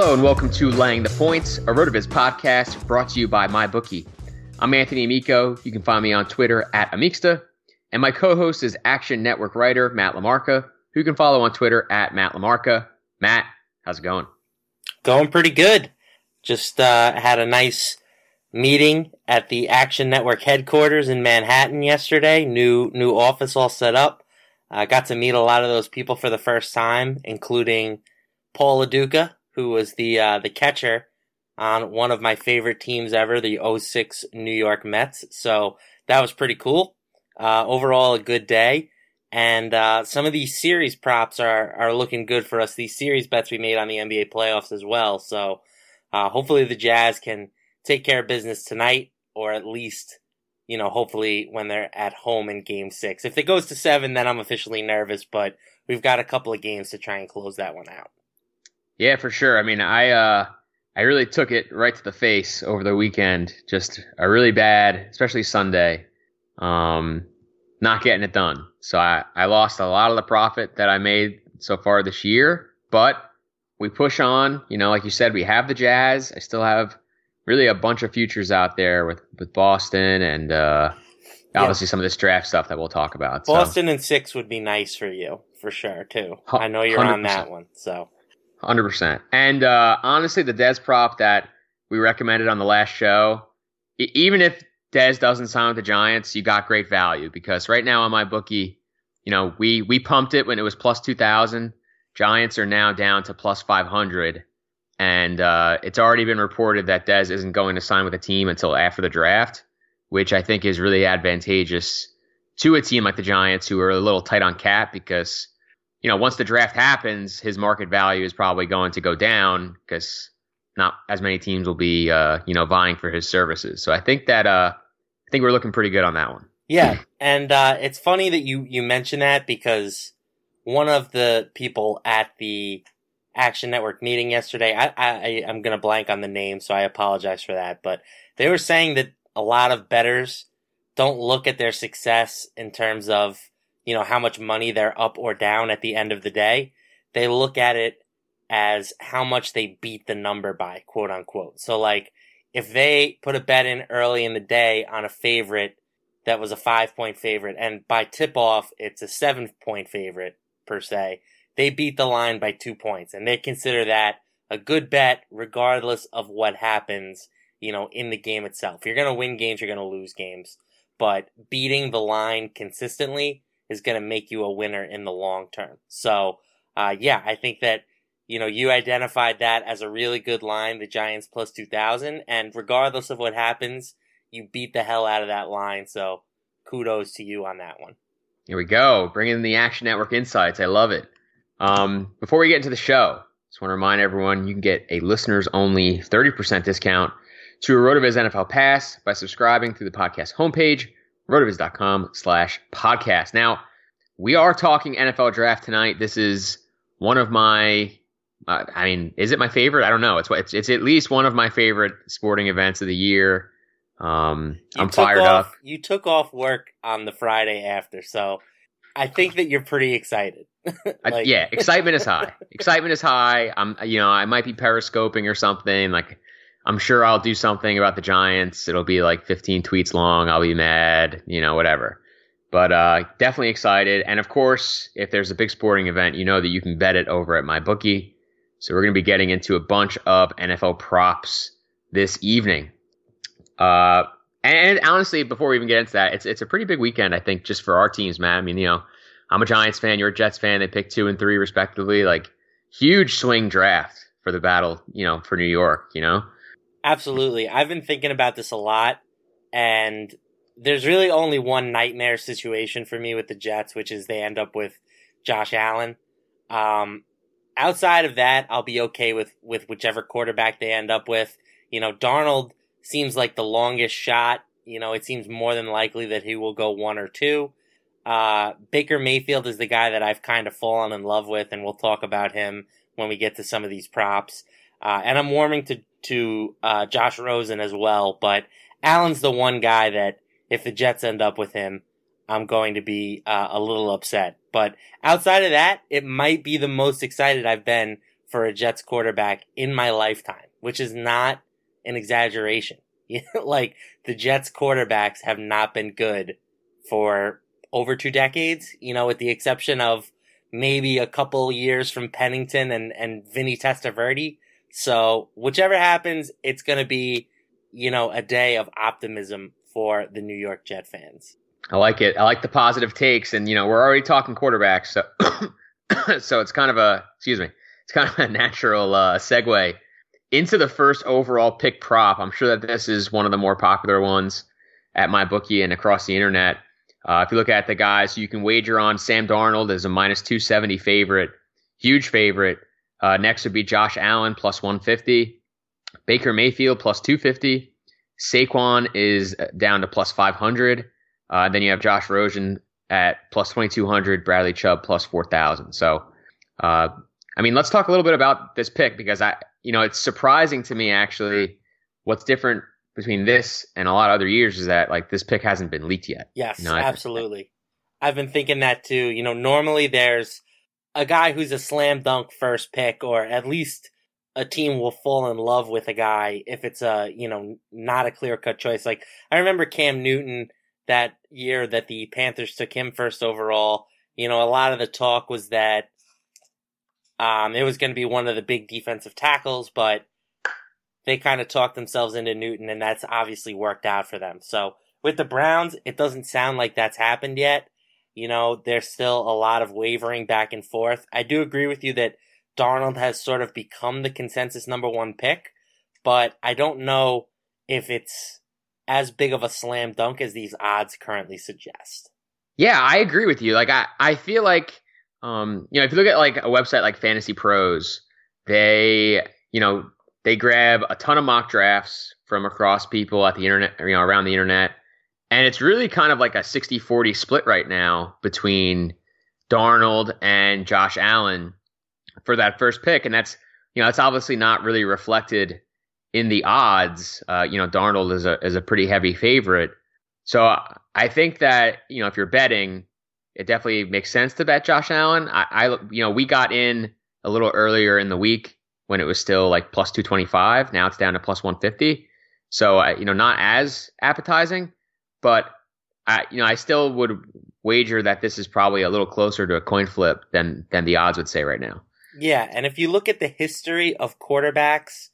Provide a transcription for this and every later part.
Hello and welcome to Laying the Points, a RotoViz podcast brought to you by MyBookie. I'm Anthony Amico. You can find me on Twitter at Amixta. And my co-host is Action Network writer Matt LaMarca, who you can follow on Twitter at Matt LaMarca. Matt, how's it going? Going pretty good. Just uh, had a nice meeting at the Action Network headquarters in Manhattan yesterday. New new office all set up. I uh, got to meet a lot of those people for the first time, including Paul Lo Duca, who was the uh, the catcher on one of my favorite teams ever, the 06 New York Mets. So that was pretty cool. Uh, overall, a good day. And uh, some of these series props are, are looking good for us. These series bets we made on the NBA playoffs as well. So uh, hopefully the Jazz can take care of business tonight, or at least, you know, hopefully when they're at home in game six. If it goes to seven, then I'm officially nervous, but we've got a couple of games to try and close that one out. Yeah, for sure. I mean, I uh, I really took it right to the face over the weekend. Just a really bad, especially Sunday, um, not getting it done. So I, I lost a lot of the profit that I made so far this year, but we push on. You know, like you said, we have the Jazz. I still have really a bunch of futures out there with, with Boston and uh, obviously yeah. some of this draft stuff that we'll talk about. Boston so. and six would be nice for you for sure too. I know you're 100%. on that one, so Hundred percent. And uh, honestly, the Dez prop that we recommended on the last show, even if Dez doesn't sign with the Giants, you got great value because right now on MyBookie, you know, we we pumped it when it was plus two thousand. Giants are now down to plus five hundred, and uh, it's already been reported that Dez isn't going to sign with a team until after the draft, which I think is really advantageous to a team like the Giants, who are a little tight on cap because you know, once the draft happens, his market value is probably going to go down because not as many teams will be, uh, you know, vying for his services. So I think that, uh, I think we're looking pretty good on that one. Yeah, and uh, it's funny that you you mention that because one of the people at the Action Network meeting yesterday, I, I I'm gonna blank on the name, so I apologize for that, but they were saying that a lot of bettors don't look at their success in terms of you know, how much money they're up or down at the end of the day. They look at it as how much they beat the number by, quote unquote. So like if they put a bet in early in the day on a favorite that was a five point favorite, and by tip off it's a seven point favorite per se, they beat the line by two points, and they consider that a good bet regardless of what happens, you know, in the game itself. You're gonna win games, you're gonna lose games, but beating the line consistently is gonna make you a winner in the long term. So, uh, yeah, I think that you know, you identified that as a really good line, the Giants plus 2000. And regardless of what happens, you beat the hell out of that line. So kudos to you on that one. Here we go. Bringing in the Action Network insights. I love it. Um, before we get into the show, just want to remind everyone you can get a listeners only 30% discount to a RotoViz NFL Pass by subscribing through the podcast homepage, rotoviz.com slash podcast. Now, we are talking NFL draft tonight. This is one of my uh, I mean, is it my favorite? I don't know. It's it's it's at least one of my favorite sporting events of the year. Um, I'm fired off, up. You took off work on the Friday after, so I think that you're pretty excited. like, I, yeah, excitement is high. excitement is high. I'm, you know, I might be periscoping or something. Like, I'm sure I'll do something about the Giants. It'll be like 15 tweets long. I'll be mad, you know, whatever. But uh, definitely excited. And of course, if there's a big sporting event, you know that you can bet it over at MyBookie. So we're going to be getting into a bunch of NFL props this evening. Uh, and, honestly, before we even get into that, it's it's a pretty big weekend, I think, just for our teams, man. I mean, you know, I'm a Giants fan, you're a Jets fan. They picked two and three respectively. Like huge swing draft for the battle, you know, for New York. You know, absolutely. I've been thinking about this a lot, and there's really only one nightmare situation for me with the Jets, which is they end up with Josh Allen. Um, outside of that, I'll be okay with with whichever quarterback they end up with. You know, Darnold seems like the longest shot. You know, it seems more than likely that he will go one or two. Uh, Baker Mayfield is the guy that I've kind of fallen in love with, and we'll talk about him when we get to some of these props. Uh, and I'm warming to to uh, Josh Rosen as well, but Allen's the one guy that if the Jets end up with him, I'm going to be uh, a little upset. But outside of that, it might be the most excited I've been for a Jets quarterback in my lifetime, which is not an exaggeration. like the Jets quarterbacks have not been good for over two decades, you know, with the exception of maybe a couple years from Pennington and, and Vinny Testaverde. So whichever happens, it's going to be, you know, a day of optimism for the New York Jet fans. I like it. I like the positive takes, and you know we're already talking quarterbacks, so so it's kind of a excuse me, it's kind of a natural uh, segue into the first overall pick prop. I'm sure that this is one of the more popular ones at MyBookie and across the internet. Uh, if you look at the guys you can wager on, Sam Darnold is a minus 270 favorite, huge favorite. Uh, next would be Josh Allen plus 150, Baker Mayfield plus 250, Saquon is down to plus 500. Uh, then you have Josh Rosen at plus 2,200, Bradley Chubb plus 4,000. So, uh, I mean, let's talk a little bit about this pick because I, you know, it's surprising to me actually what's different between this and a lot of other years is that like this pick hasn't been leaked yet. Yes, you know, absolutely. I've been thinking that too. You know, normally there's a guy who's a slam dunk first pick, or at least a team will fall in love with a guy if it's a, you know, not a clear cut choice. Like I remember Cam Newton that year that the Panthers took him first overall, you know, a lot of the talk was that um, it was going to be one of the big defensive tackles, but they kind of talked themselves into Newton, and that's obviously worked out for them. So with the Browns, it doesn't sound like that's happened yet. You know, there's still a lot of wavering back and forth. I do agree with you that Darnold has sort of become the consensus number one pick, but I don't know if it's as big of a slam dunk as these odds currently suggest. Yeah, I agree with you. Like I, I feel like um, you know, if you look at like a website like Fantasy Pros, they, you know, they grab a ton of mock drafts from across people at the internet, you know, around the internet. And it's really kind of like a 60 40 split right now between Darnold and Josh Allen for that first pick. And that's, you know, it's obviously not really reflected in the odds, uh, you know, Darnold is a is a pretty heavy favorite. So I think that you know if you're betting, it definitely makes sense to bet Josh Allen. I, I you know we got in a little earlier in the week when it was still like plus 225. Now it's down to plus 150. So, you know, not as appetizing, but I, you know, I still would wager that this is probably a little closer to a coin flip than than the odds would say right now. Yeah, and if you look at the history of quarterbacks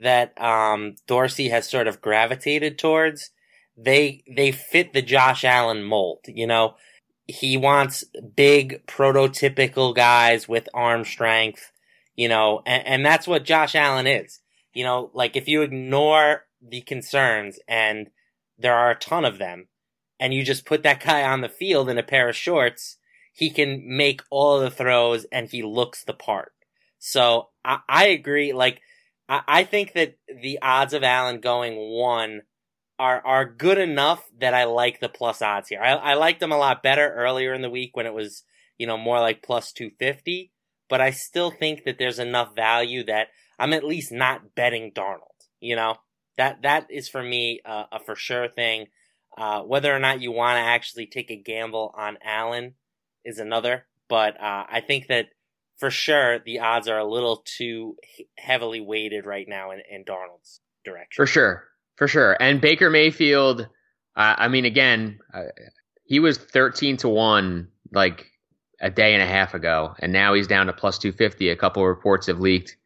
that um, Dorsey has sort of gravitated towards, they they fit the Josh Allen mold. You know, he wants big prototypical guys with arm strength. You know, and, and that's what Josh Allen is. You know, like if you ignore the concerns, and there are a ton of them, and you just put that guy on the field in a pair of shorts, he can make all the throws and he looks the part. So I, I agree. Like, I, I think that the odds of Allen going one are are good enough that I like the plus odds here. I, I liked them a lot better earlier in the week when it was, you know, more like plus 250, but I still think that there's enough value that I'm at least not betting Darnold, you know? That that is for me uh, a for sure thing. Uh, whether or not you want to actually take a gamble on Allen is another, but uh, I think that for sure the odds are a little too heavily weighted right now in, in Darnold's direction. For sure, for sure. And Baker Mayfield, uh, I mean, again, uh, he was thirteen to one like a day and a half ago, and now he's down to plus two fifty. A couple reports have leaked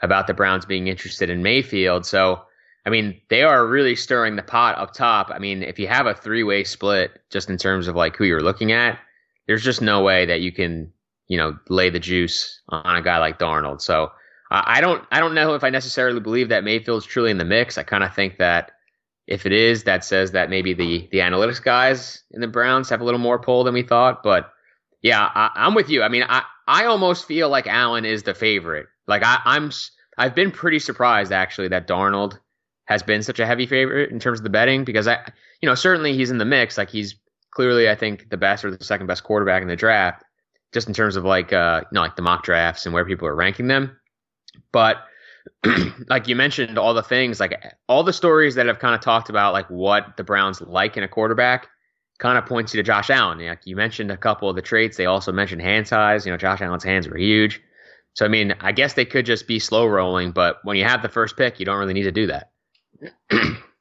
about the Browns being interested in Mayfield, so I mean, they are really stirring the pot up top. I mean, if you have a three way split, just in terms of like who you're looking at, there's just no way that you can, you know, lay the juice on a guy like Darnold. So I don't, I don't know if I necessarily believe that Mayfield's truly in the mix. I kind of think that if it is, that says that maybe the the analytics guys in the Browns have a little more pull than we thought. But yeah, I, I'm with you. I mean, I I almost feel like Allen is the favorite. Like I, I'm, I've been pretty surprised actually that Darnold has been such a heavy favorite in terms of the betting because I, you know, certainly he's in the mix. Like he's clearly, I think, the best or the second best quarterback in the draft, just in terms of like, uh, you know, like the mock drafts and where people are ranking them. But like you mentioned, all the things, like all the stories that have kind of talked about like what the Browns like in a quarterback kind of points you to Josh Allen. Like you mentioned a couple of the traits. They also mentioned hand size. You know, Josh Allen's hands were huge. So I mean, I guess they could just be slow rolling, but when you have the first pick, you don't really need to do that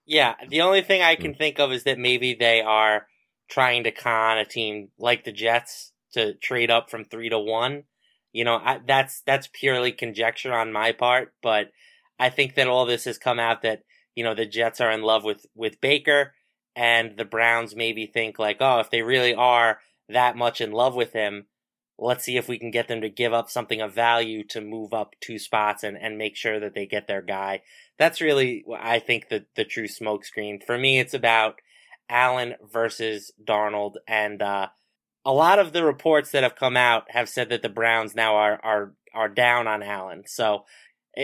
yeah, the only thing I can hmm. think of is that maybe they are trying to con a team like the Jets to trade up from three to one. You know, I, that's that's purely conjecture on my part, but I think that all this has come out that you know the Jets are in love with with Baker, and the Browns maybe think like, oh, if they really are that much in love with him, let's see if we can get them to give up something of value to move up two spots and, and make sure that they get their guy. That's really, I think, the, the true smokescreen. For me, it's about Allen versus Darnold. And uh, a lot of the reports that have come out have said that the Browns now are, are, are down on Allen. So,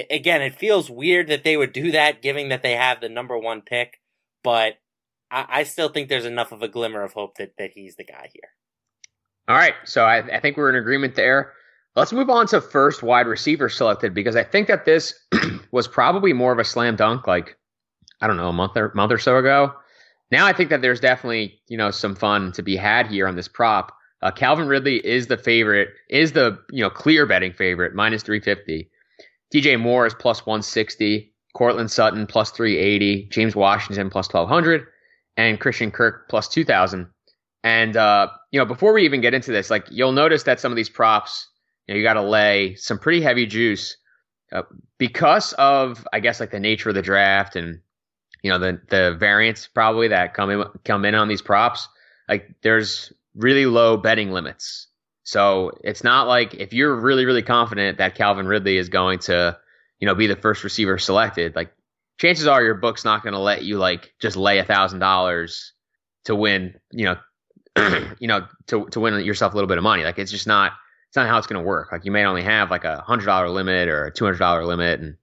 again, it feels weird that they would do that, given that they have the number one pick. But I, I still think there's enough of a glimmer of hope that, that he's the guy here. All right, so I, I think we're in agreement there. Let's move on to first wide receiver selected because I think that this was probably more of a slam dunk, like I don't know, a month or month or so ago. Now I think that there's definitely you know some fun to be had here on this prop. Uh, Calvin Ridley is the favorite, is the you know clear betting favorite, minus 350. DJ Moore is plus 160. Courtland Sutton plus 380. James Washington plus 1200, and Christian Kirk plus 2000. And uh, you know, before we even get into this, like you'll notice that some of these props, you know, you got to lay some pretty heavy juice uh, because of, I guess, like the nature of the draft and you know the the variance probably that come in come in on these props. Like there's really low betting limits, so it's not like if you're really really confident that Calvin Ridley is going to, you know, be the first receiver selected, like chances are your book's not going to let you like just lay a thousand dollars to win, you know, you know, to to win yourself a little bit of money. Like it's just not it's not how it's going to work. Like you may only have like a hundred dollar limit or a two hundred dollar limit, and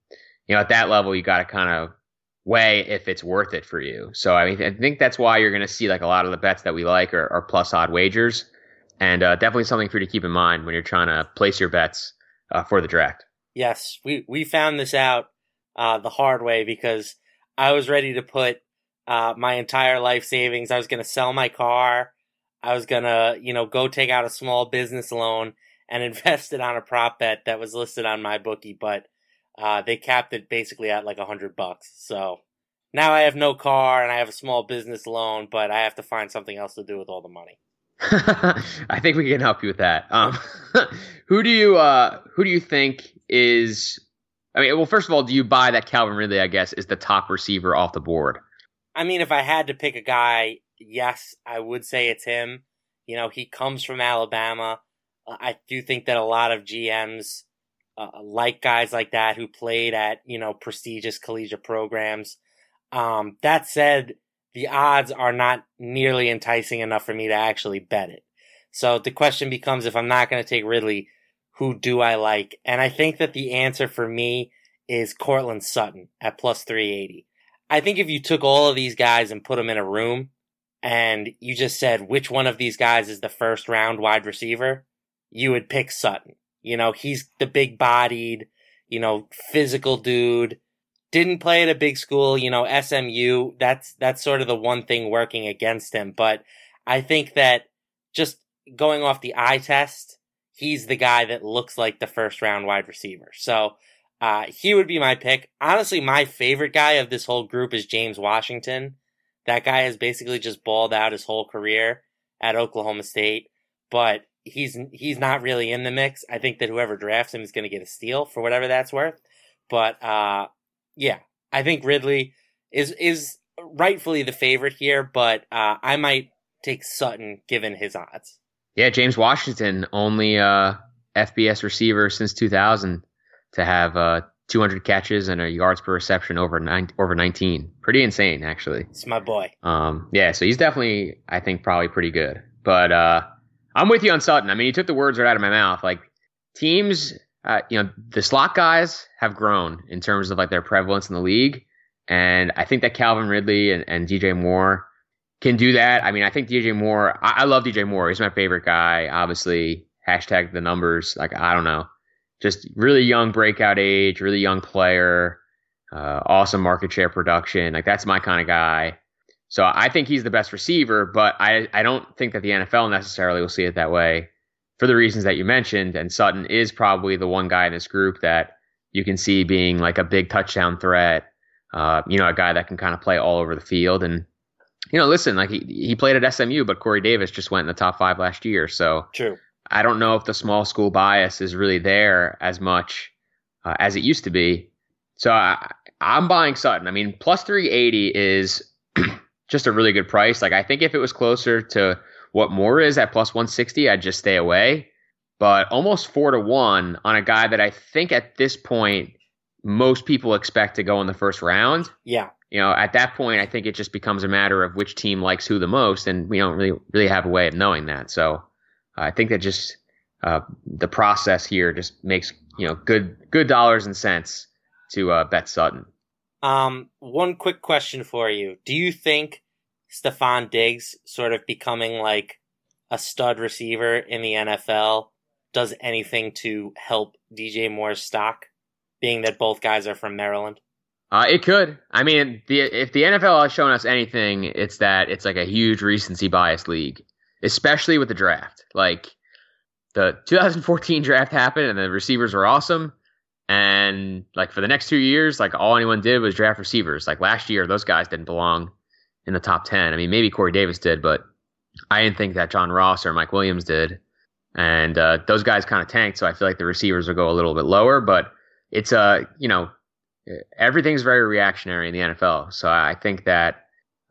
you know at that level you got to kind of weigh if it's worth it for you. So I mean I think that's why you're going to see like a lot of the bets that we like are, are plus odd wagers, and uh, definitely something for you to keep in mind when you're trying to place your bets uh, for the draft. Yes, we we found this out uh, the hard way because I was ready to put uh, my entire life savings. I was going to sell my car. I was gonna, you know, go take out a small business loan and invest it on a prop bet that was listed on MyBookie, but uh, they capped it basically at like a hundred bucks. So now I have no car and I have a small business loan, but I have to find something else to do with all the money. I think we can help you with that. Um, who do you uh, who do you think is? I mean, well, first of all, do you buy that Calvin Ridley? I guess is the top receiver off the board. I mean, if I had to pick a guy, yes, I would say it's him. You know, he comes from Alabama. Uh, I do think that a lot of GMs uh, like guys like that who played at you know prestigious collegiate programs. Um, that said, the odds are not nearly enticing enough for me to actually bet it. So the question becomes if I'm not going to take Ridley, who do I like? And I think that the answer for me is Courtland Sutton at plus 380. I think if you took all of these guys and put them in a room and you just said which one of these guys is the first round wide receiver, you would pick Sutton. You know, he's the big bodied, you know, physical dude didn't play at a big school, you know, SMU, that's that's sort of the one thing working against him, but I think that just going off the eye test, he's the guy that looks like the first round wide receiver. So, uh, he would be my pick. Honestly, my favorite guy of this whole group is James Washington. That guy has basically just balled out his whole career at Oklahoma State, but he's he's not really in the mix. I think that whoever drafts him is going to get a steal for whatever that's worth. But uh, yeah, I think Ridley is is rightfully the favorite here, but uh, I might take Sutton given his odds. Yeah, James Washington, only uh, FBS receiver since 2000 to have uh, 200 catches and a yards per reception over nine, over 19. Pretty insane, actually. It's my boy. Um, yeah, so he's definitely, I think, probably pretty good. But uh, I'm with you on Sutton. I mean, you took the words right out of my mouth. Like teams uh, you know, the slot guys have grown in terms of like their prevalence in the league. And I think that Calvin Ridley and, and DJ Moore can do that. I mean, I think DJ Moore, I, I, love DJ Moore. He's my favorite guy. Obviously, hashtag the numbers. Like, I don't know. Just really young breakout age, really young player, uh, awesome market share production. Like, that's my kind of guy. So I think he's the best receiver, but I, I don't think that the NFL necessarily will see it that way for the reasons that you mentioned. And Sutton is probably the one guy in this group that you can see being like a big touchdown threat. Uh, you know, a guy that can kind of play all over the field. And, you know, listen, like he, he played at SMU, but Corey Davis just went in the top five last year. So true. I don't know if the small school bias is really there as much uh, as it used to be. So I, I'm buying Sutton. I mean, plus 380 is just a really good price. Like I think if it was closer to what Moore is at plus 160, I'd just stay away. But almost four to one on a guy that I think at this point most people expect to go in the first round. Yeah. You know, at that point, I think it just becomes a matter of which team likes who the most, and we don't really really have a way of knowing that. So I think that just uh, the process here just makes you know good good dollars and cents to uh, bet Sutton. Um, one quick question for you: Do you think Stefon Diggs sort of becoming like a stud receiver in the NFL does anything to help DJ Moore's stock, being that both guys are from Maryland? Uh, it could. I mean, the, if the NFL has shown us anything, it's that it's like a huge recency bias league, especially with the draft. Like the 2014 draft happened, and the receivers were awesome. And like for the next two years, like all anyone did was draft receivers. Like last year, those guys didn't belong in the top 10. I mean, maybe Corey Davis did, but I didn't think that John Ross or Mike Williams did. And uh, those guys kind of tanked, so I feel like the receivers will go a little bit lower. But it's a, uh, you know, everything's very reactionary in the NFL. So I think that,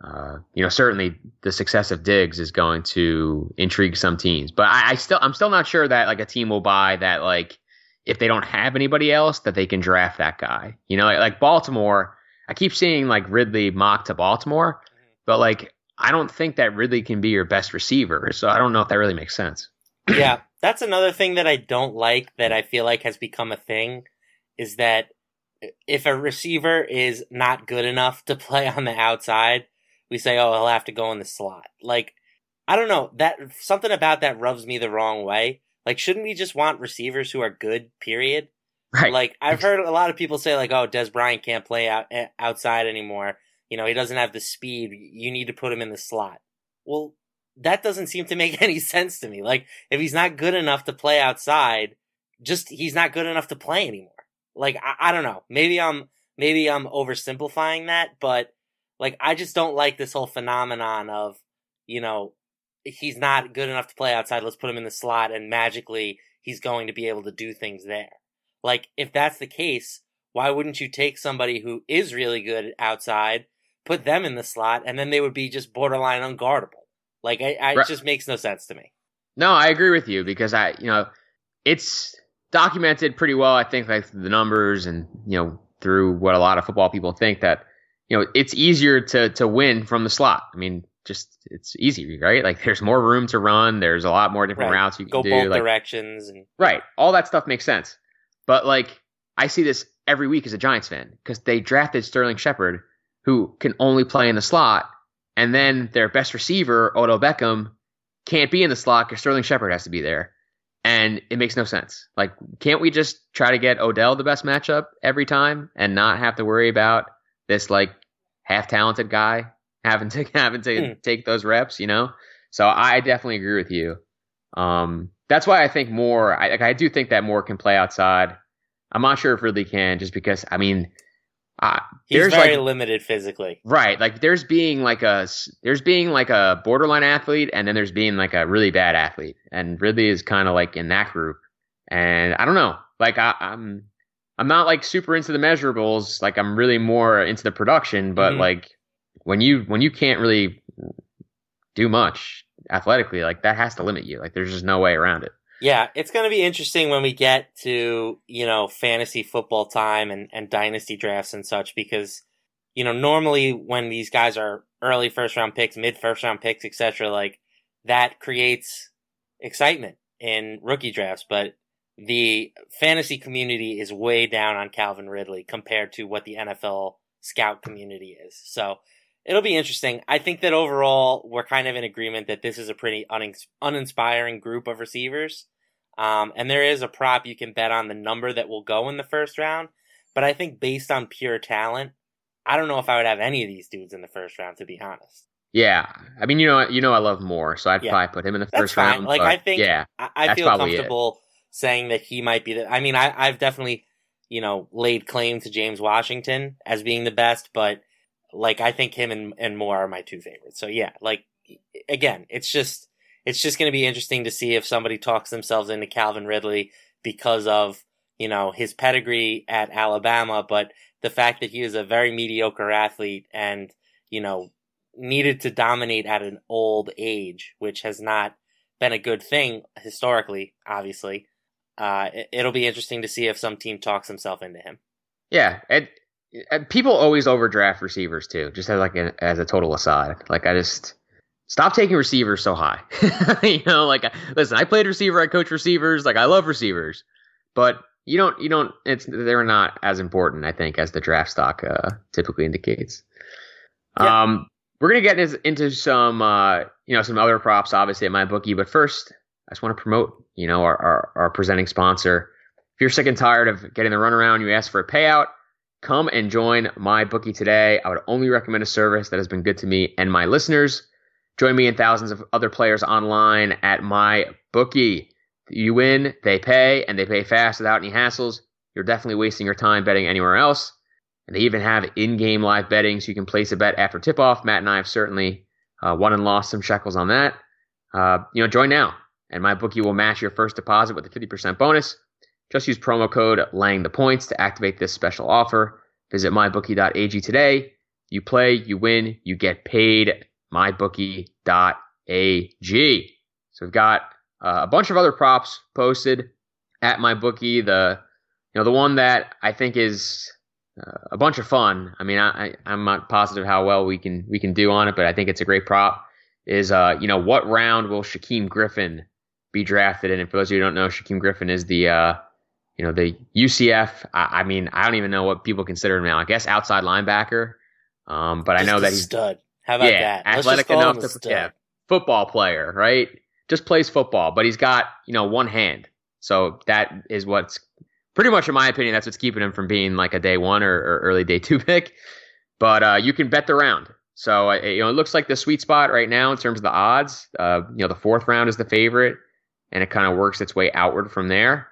uh, you know, certainly the success of Diggs is going to intrigue some teams. But I, I still, I'm still not sure that like a team will buy that like if they don't have anybody else that they can draft that guy. You know, like, like Baltimore. I keep seeing like Ridley mock to Baltimore, but like, I don't think that Ridley can be your best receiver. So I don't know if that really makes sense. yeah, that's another thing that I don't like that I feel like has become a thing is that if a receiver is not good enough to play on the outside, we say, oh, he'll have to go in the slot. Like, I don't know that something about that rubs me the wrong way. Like, shouldn't we just want receivers who are good? Period. Right. Like, I've heard a lot of people say, like, oh, Dez Bryant can't play out eh, outside anymore. You know, he doesn't have the speed. You need to put him in the slot. Well, that doesn't seem to make any sense to me. Like, if he's not good enough to play outside, just he's not good enough to play anymore. Like, I, I don't know. Maybe I'm maybe I'm oversimplifying that, but like I just don't like this whole phenomenon of, you know, he's not good enough to play outside, let's put him in the slot and magically he's going to be able to do things there. Like if that's the case, why wouldn't you take somebody who is really good outside, put them in the slot, and then they would be just borderline unguardable? Like, I, I right. it just makes no sense to me. No, I agree with you because I, you know, it's documented pretty well. I think like the numbers and you know through what a lot of football people think that you know it's easier to to win from the slot. I mean, just it's easy, right? Like there's more room to run. There's a lot more different right. routes you can go do. both like, directions and right. All that stuff makes sense. But like I see this every week as a Giants fan because they drafted Sterling Shepard, who can only play in the slot, and then their best receiver Odell Beckham can't be in the slot because Sterling Shepard has to be there and it makes no sense. Like, can't we just try to get Odell the best matchup every time and not have to worry about this like half talented guy having to having to mm. take those reps? You know. So I definitely agree with you. Um, that's why I think Moore. I, like, I do think that Moore can play outside. I'm not sure if Ridley can, just because I mean uh, He's very like, limited physically. Right. Like there's being like a there's being like a borderline athlete and then there's being like a really bad athlete. And Ridley is kind of like in that group. And I don't know. Like I, I'm I'm not like super into the measurables. Like I'm really more into the production, but mm-hmm. like when you when you can't really do much athletically, like that has to limit you. Like there's just no way around it. Yeah, it's going to be interesting when we get to, you know, fantasy football time and, and dynasty drafts and such because, you know, normally when these guys are early first round picks, mid first round picks, etc., like that creates excitement in rookie drafts, but the fantasy community is way down on Calvin Ridley compared to what the NFL scout community is. So it'll be interesting. I think that overall we're kind of in agreement that this is a pretty uninspiring group of receivers. Um, and there is a prop you can bet on the number that will go in the first round. But I think based on pure talent, I don't know if I would have any of these dudes in the first round, to be honest. Yeah, I mean, you know, you know, I love Moore, so I'd yeah. probably put him in the first round. Like, I think, yeah, I, I feel comfortable. Saying that he might be the. I mean, I, I've definitely, you know, laid claim to James Washington as being the best, but like, I think him and and Moore are my two favorites. So yeah, like, again, it's just it's just going to be interesting to see if somebody talks themselves into Calvin Ridley because of, you know, his pedigree at Alabama, but the fact that he is a very mediocre athlete and, you know, needed to dominate at an old age, which has not been a good thing historically, obviously. Uh, it, will be interesting to see if some team talks himself into him. Yeah, and, and people always overdraft receivers too. Just as like a, as a total aside, like I just stop taking receivers so high. you know, like listen, I played receiver, I coach receivers, like I love receivers, but you don't, you don't. It's they're not as important, I think, as the draft stock uh, typically indicates. Yeah. Um, we're gonna get into some, uh, you know, some other props, obviously at MyBookie, but first, I just want to promote, you know, our, our our presenting sponsor. If you're sick and tired of getting the runaround, you ask for a payout. Come and join MyBookie today. I would only recommend a service that has been good to me and my listeners. Join me and thousands of other players online at my bookie. You win, they pay, and they pay fast without any hassles. You're definitely wasting your time betting anywhere else. And they even have in-game live betting, so you can place a bet after tip-off. Matt and I have certainly uh, won and lost some shekels on that. Uh, you know, join now, and MyBookie will match your first deposit with a 50% bonus. Just use promo code Laying the Points to activate this special offer. Visit mybookie.ag today. You play, you win, you get paid mybookie.ag. So we've got uh, a bunch of other props posted at mybookie. The you know the one that I think is uh, a bunch of fun. I mean, I, I am not positive how well we can we can do on it, but I think it's a great prop. Is uh you know what round will Shaquem Griffin be drafted? And for those of you who don't know, Shaquem Griffin is the uh you know the UCF. I, I mean, I don't even know what people consider him now. I guess outside linebacker. Um, but Just I know that he's stud. How about yeah, that? athletic enough to yeah, football player, right? Just plays football, but he's got you know one hand, so that is what's pretty much, in my opinion, that's what's keeping him from being like a day one or, or early day two pick. But uh, you can bet the round. So uh, you know, it looks like the sweet spot right now in terms of the odds. Uh, you know, the fourth round is the favorite, and it kind of works its way outward from there.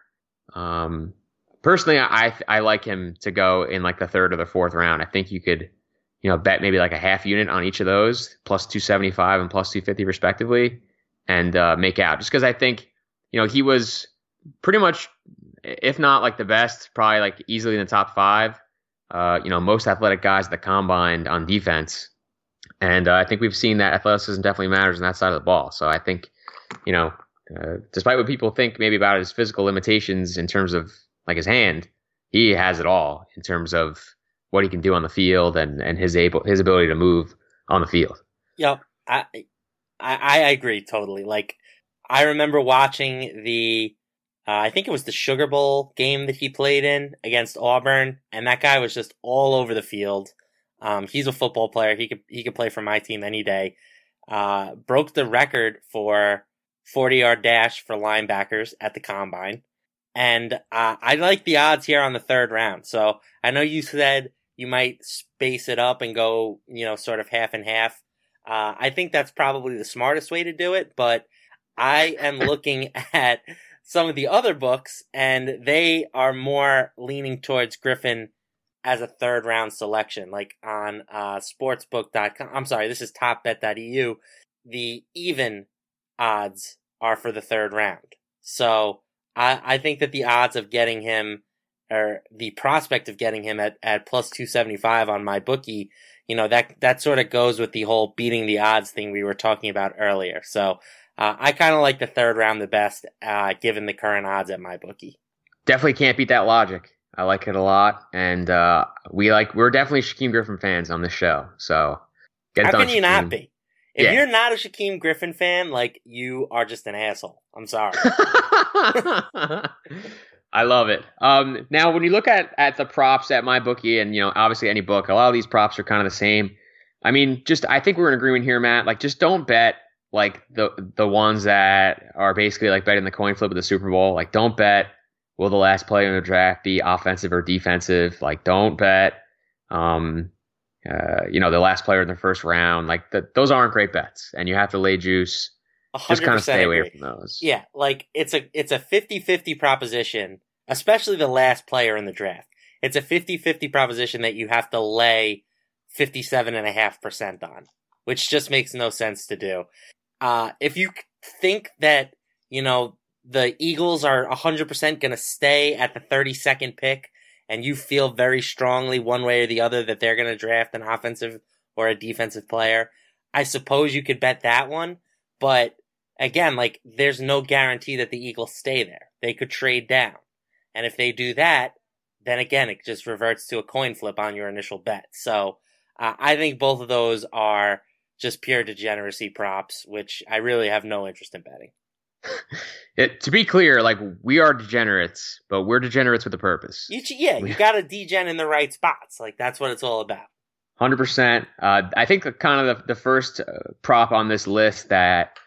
Um, personally, I I like him to go in like the third or the fourth round. I think you could, you know, bet maybe like a half unit on each of those, plus two seventy five and plus two fifty respectively, and uh, make out. Just because I think, you know, he was pretty much, if not like the best, probably like easily in the top five. Uh, you know, most athletic guys at the combine on defense, and uh, I think we've seen that athleticism definitely matters on that side of the ball. So I think, you know, uh, despite what people think maybe about his physical limitations in terms of like his hand, he has it all in terms of what he can do on the field and, and his able his ability to move on the field. Yep, I I, I agree totally. Like I remember watching the uh, I think it was the Sugar Bowl game that he played in against Auburn, and that guy was just all over the field. Um, he's a football player. He could he could play for my team any day. Uh, broke the record for 40 yard dash for linebackers at the combine. And uh, I like the odds here on the third round. So I know you said you might space it up and go, you know, sort of half and half. Uh, I think that's probably the smartest way to do it, but I am looking at some of the other books and they are more leaning towards Griffin as a third round selection, like on uh, sportsbook.com. I'm sorry, this is topbet.eu. The even odds are for the third round. So I, I think that the odds of getting him or the prospect of getting him at, at plus 275 on MyBookie, you know, that, that sort of goes with the whole beating the odds thing we were talking about earlier. So, uh, I kind of like the third round the best, uh, given the current odds at MyBookie. Definitely can't beat that logic. I like it a lot. And, uh, we like, we're definitely Shaquem Griffin fans on this show. So get How can you not be? If yeah. you're not a Shaquem Griffin fan, like you are just an asshole. I'm sorry. I love it. Um, now, when you look at at the props at MyBookie, and you know, obviously any book, a lot of these props are kind of the same. I mean, just I think we're in agreement here, Matt. Like, just don't bet like the the ones that are basically like betting the coin flip of the Super Bowl. Like, don't bet will the last player in the draft be offensive or defensive. Like, don't bet. Um, uh, you know, the last player in the first round. Like the, those aren't great bets, and you have to lay juice. Just kind of stay agree. away from those. Yeah, like it's a it's a 50-50 proposition, especially the last player in the draft. It's a 50-50 proposition that you have to lay 57.5% on, which just makes no sense to do. Uh, if you think that, you know, the Eagles are 100% going to stay at the 32nd pick and you feel very strongly one way or the other that they're going to draft an offensive or a defensive player, I suppose you could bet that one. But again, like there's no guarantee that the Eagles stay there. They could trade down. And if they do that, then again, it just reverts to a coin flip on your initial bet. So uh, I think both of those are just pure degeneracy props, which I really have no interest in betting. It, to be clear, like we are degenerates, but we're degenerates with a purpose. You, yeah, you got to degen in the right spots. Like that's what it's all about. Hundred uh, percent. I think the, kind of the, the first uh, prop on this list that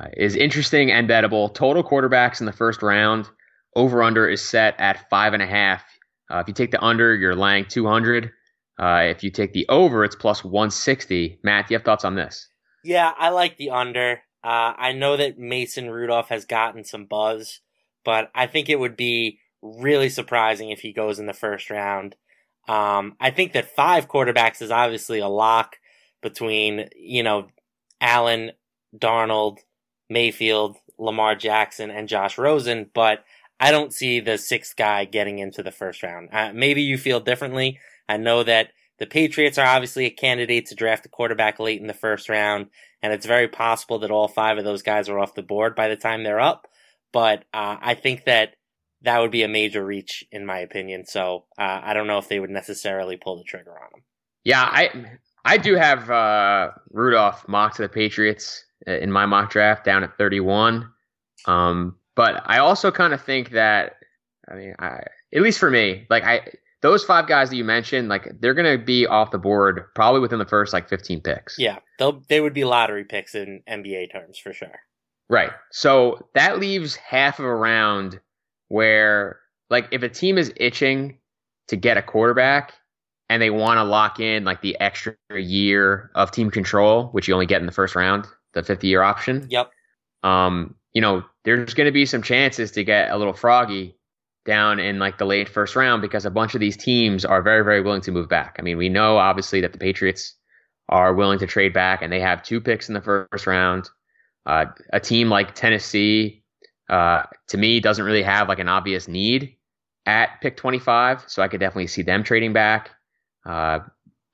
uh, is interesting and bettable. Total quarterbacks in the first round. Over under is set at five and a half. Uh, if you take the under, you're laying two hundred. Uh, if you take the over, it's plus one sixty. Matt, do you have thoughts on this? Yeah, I like the under. Uh, I know that Mason Rudolph has gotten some buzz, but I think it would be really surprising if he goes in the first round. Um, I think that five quarterbacks is obviously a lock between, you know, Allen, Darnold, Mayfield, Lamar Jackson, and Josh Rosen, but I don't see the sixth guy getting into the first round. Uh, maybe you feel differently. I know that the Patriots are obviously a candidate to draft a quarterback late in the first round, and it's very possible that all five of those guys are off the board by the time they're up. But uh, I think that that would be a major reach, in my opinion. So uh, I don't know if they would necessarily pull the trigger on him. Yeah, I I do have uh, Rudolph mocked to the Patriots uh, in my mock draft down at 31. Um, but I also kind of think that I mean, I, at least for me, like I those five guys that you mentioned, like they're going to be off the board probably within the first like 15 picks. Yeah, they'll they would be lottery picks in NBA terms for sure. Right. So that leaves half of a round where like if a team is itching to get a quarterback and they want to lock in like the extra year of team control, which you only get in the first round, the fifth year option. Yep. Um, you know, there's going to be some chances to get a little froggy down in like the late first round because a bunch of these teams are very, very willing to move back. I mean, we know obviously that the Patriots are willing to trade back and they have two picks in the first round. Uh, a team like Tennessee, uh, to me, doesn't really have like an obvious need at pick 25. So I could definitely see them trading back. Uh,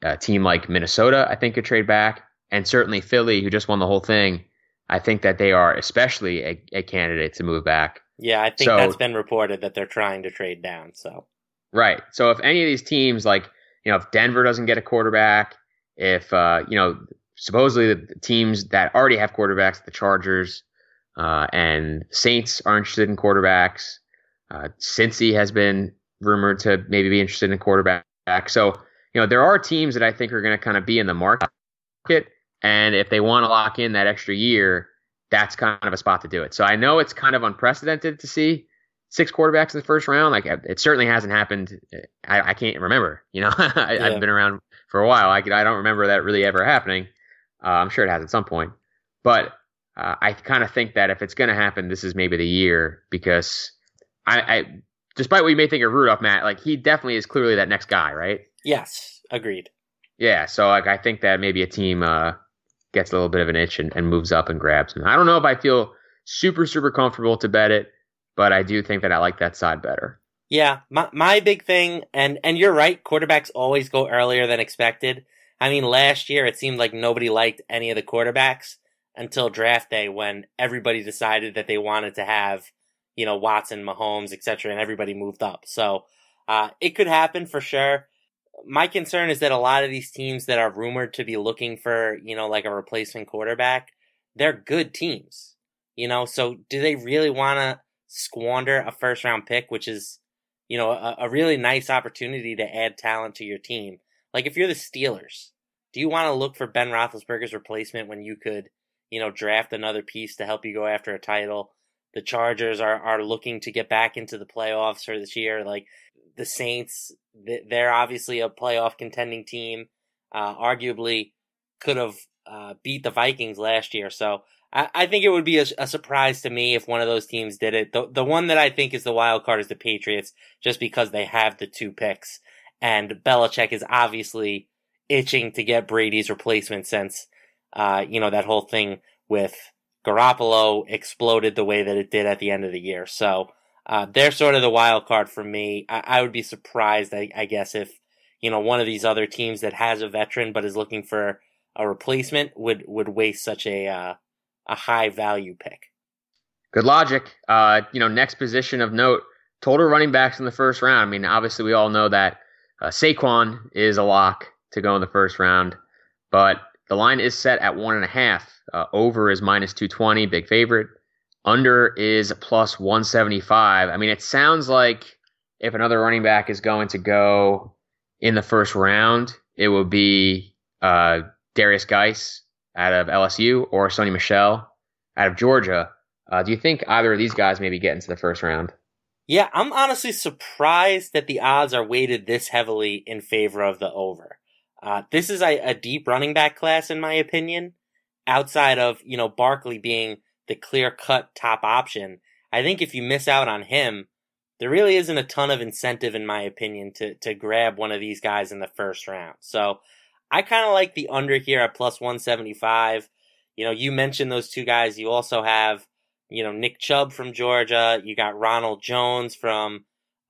a team like Minnesota, I think, could trade back. And certainly Philly, who just won the whole thing, I think that they are especially a, a candidate to move back. Yeah, I think so, that's been reported that they're trying to trade down. So right. So if any of these teams, like you know, if Denver doesn't get a quarterback, if uh, you know, supposedly the teams that already have quarterbacks, the Chargers uh, and Saints are interested in quarterbacks. Uh, Cincy has been rumored to maybe be interested in quarterback. So you know, there are teams that I think are going to kind of be in the market, and if they want to lock in that extra year, that's kind of a spot to do it. So I know it's kind of unprecedented to see six quarterbacks in the first round. Like it certainly hasn't happened. I, I can't remember. You know, I, yeah. I've been around for a while. I, I don't remember that really ever happening. Uh, I'm sure it has at some point, but uh, I kind of think that if it's going to happen, this is maybe the year because I, I, despite what you may think of Rudolph, Matt, like he definitely is clearly that next guy, right? Yes, agreed. Yeah, so like I think that maybe a team uh, gets a little bit of an itch and, and moves up and grabs him. I don't know if I feel super super comfortable to bet it, but I do think that I like that side better. Yeah, my my big thing, and and you're right. Quarterbacks always go earlier than expected. I mean, last year it seemed like nobody liked any of the quarterbacks until draft day when everybody decided that they wanted to have, you know, Watson, Mahomes, etc., and everybody moved up. So uh, it could happen for sure. My concern is that a lot of these teams that are rumored to be looking for, you know, like a replacement quarterback, they're good teams. You know, so do they really want to squander a first round pick, which is, you know, a, a really nice opportunity to add talent to your team? Like if you're the Steelers, do you want to look for Ben Roethlisberger's replacement when you could, you know, draft another piece to help you go after a title? The Chargers are, are looking to get back into the playoffs for this year. Like the Saints, they're obviously a playoff contending team. Uh, arguably could have uh, beat the Vikings last year. So I, I think it would be a, a, surprise to me if one of those teams did it. The, the one that I think is the wild card is the Patriots, just because they have the two picks. And Belichick is obviously itching to get Brady's replacement since, uh, you know, that whole thing with Garoppolo exploded the way that it did at the end of the year. So, uh, they're sort of the wild card for me. I, I would be surprised, I, I, guess, if, you know, one of these other teams that has a veteran but is looking for a replacement would, would waste such a, uh, a high value pick. Good logic. Uh, you know, next position of note, total running backs in the first round. I mean, obviously we all know that uh, Saquon is a lock to go in the first round, but the line is set at one and a half. Uh, over is minus 220, big favorite. Under is plus 175. I mean, it sounds like if another running back is going to go in the first round, it will be uh, Derrius Guice out of LSU or Sony Michel out of Georgia. Uh, do you think either of these guys maybe get into the first round? Yeah, I'm honestly surprised that the odds are weighted this heavily in favor of the over. Uh, this is a, a, deep running back class, in my opinion. Outside of you know Barkley being the clear cut top option, I think if you miss out on him, there really isn't a ton of incentive, in my opinion, to to grab one of these guys in the first round. So I kind of like the under here at plus one seventy five. You know, you mentioned those two guys. You also have you know, Nick Chubb from Georgia. You got Ronald Jones from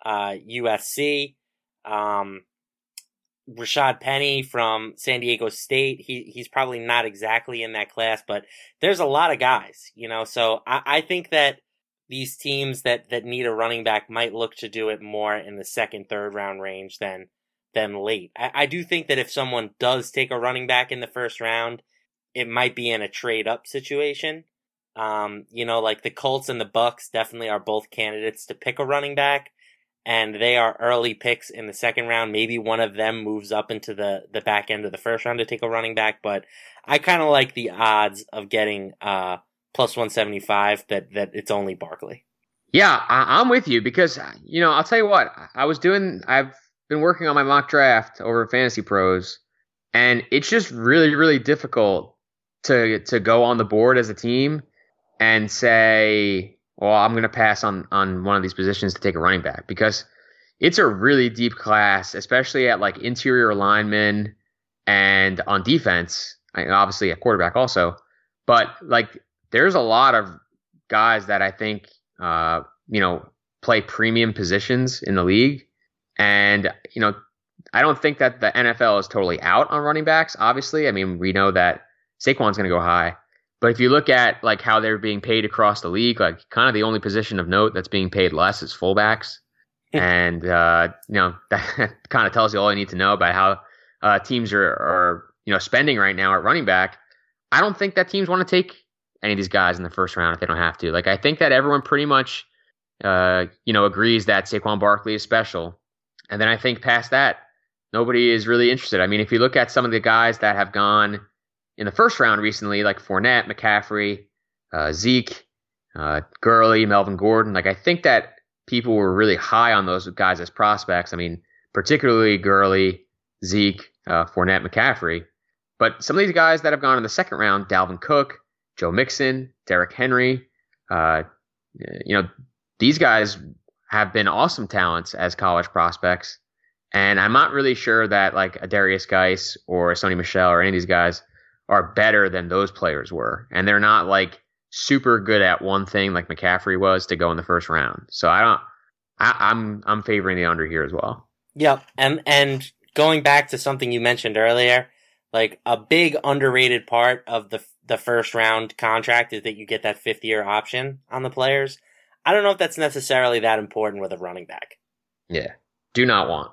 uh, USC. Um, Rashaad Penny from San Diego State. He he's probably not exactly in that class, but there's a lot of guys, you know. So I, I think that these teams that that need a running back might look to do it more in the second, third round range than than late. I, I do think that if someone does take a running back in the first round, it might be in a trade up situation. Um, you know, like the Colts and the Bucks definitely are both candidates to pick a running back, and they are early picks in the second round. Maybe one of them moves up into the the back end of the first round to take a running back, but I kind of like the odds of getting uh plus one seventy five that that it's only Barkley. Yeah, I, am with you because you know I'll tell you what I was doing. I've been working on my mock draft over FantasyPros, and it's just really, really difficult to to go on the board as a team and say, well, I'm going to pass on on one of these positions to take a running back because it's a really deep class, especially at like interior linemen and on defense, obviously a quarterback also. But like, there's a lot of guys that I think, uh, you know, play premium positions in the league. And, you know, I don't think that the NFL is totally out on running backs, obviously. I mean, we know that Saquon's going to go high. But if you look at like how they're being paid across the league, like kind of the only position of note that's being paid less is fullbacks. and uh, you know that kind of tells you all you need to know about how uh, teams are, are you know spending right now at running back. I don't think that teams want to take any of these guys in the first round if they don't have to. Like I think that everyone pretty much uh, you know agrees that Saquon Barkley is special, and then I think past that nobody is really interested. I mean, if you look at some of the guys that have gone in the first round recently, like Fournette, McCaffrey, uh, Zeke, uh, Gurley, Melvin Gordon, like I think that people were really high on those guys as prospects. I mean, particularly Gurley, Zeke, uh, Fournette, McCaffrey. But some of these guys that have gone in the second round, Dalvin Cook, Joe Mixon, Derrick Henry, uh, you know, these guys have been awesome talents as college prospects. And I'm not really sure that like a Derrius Guice or Sony Michel or any of these guys are better than those players were. And they're not like super good at one thing like McCaffrey was to go in the first round. So I don't. I, I'm I'm favoring the under here as well. Yep, and and going back to something you mentioned earlier, like a big underrated part of the the first round contract is that you get that fifth year option on the players. I don't know if that's necessarily that important with a running back. Yeah, do not want.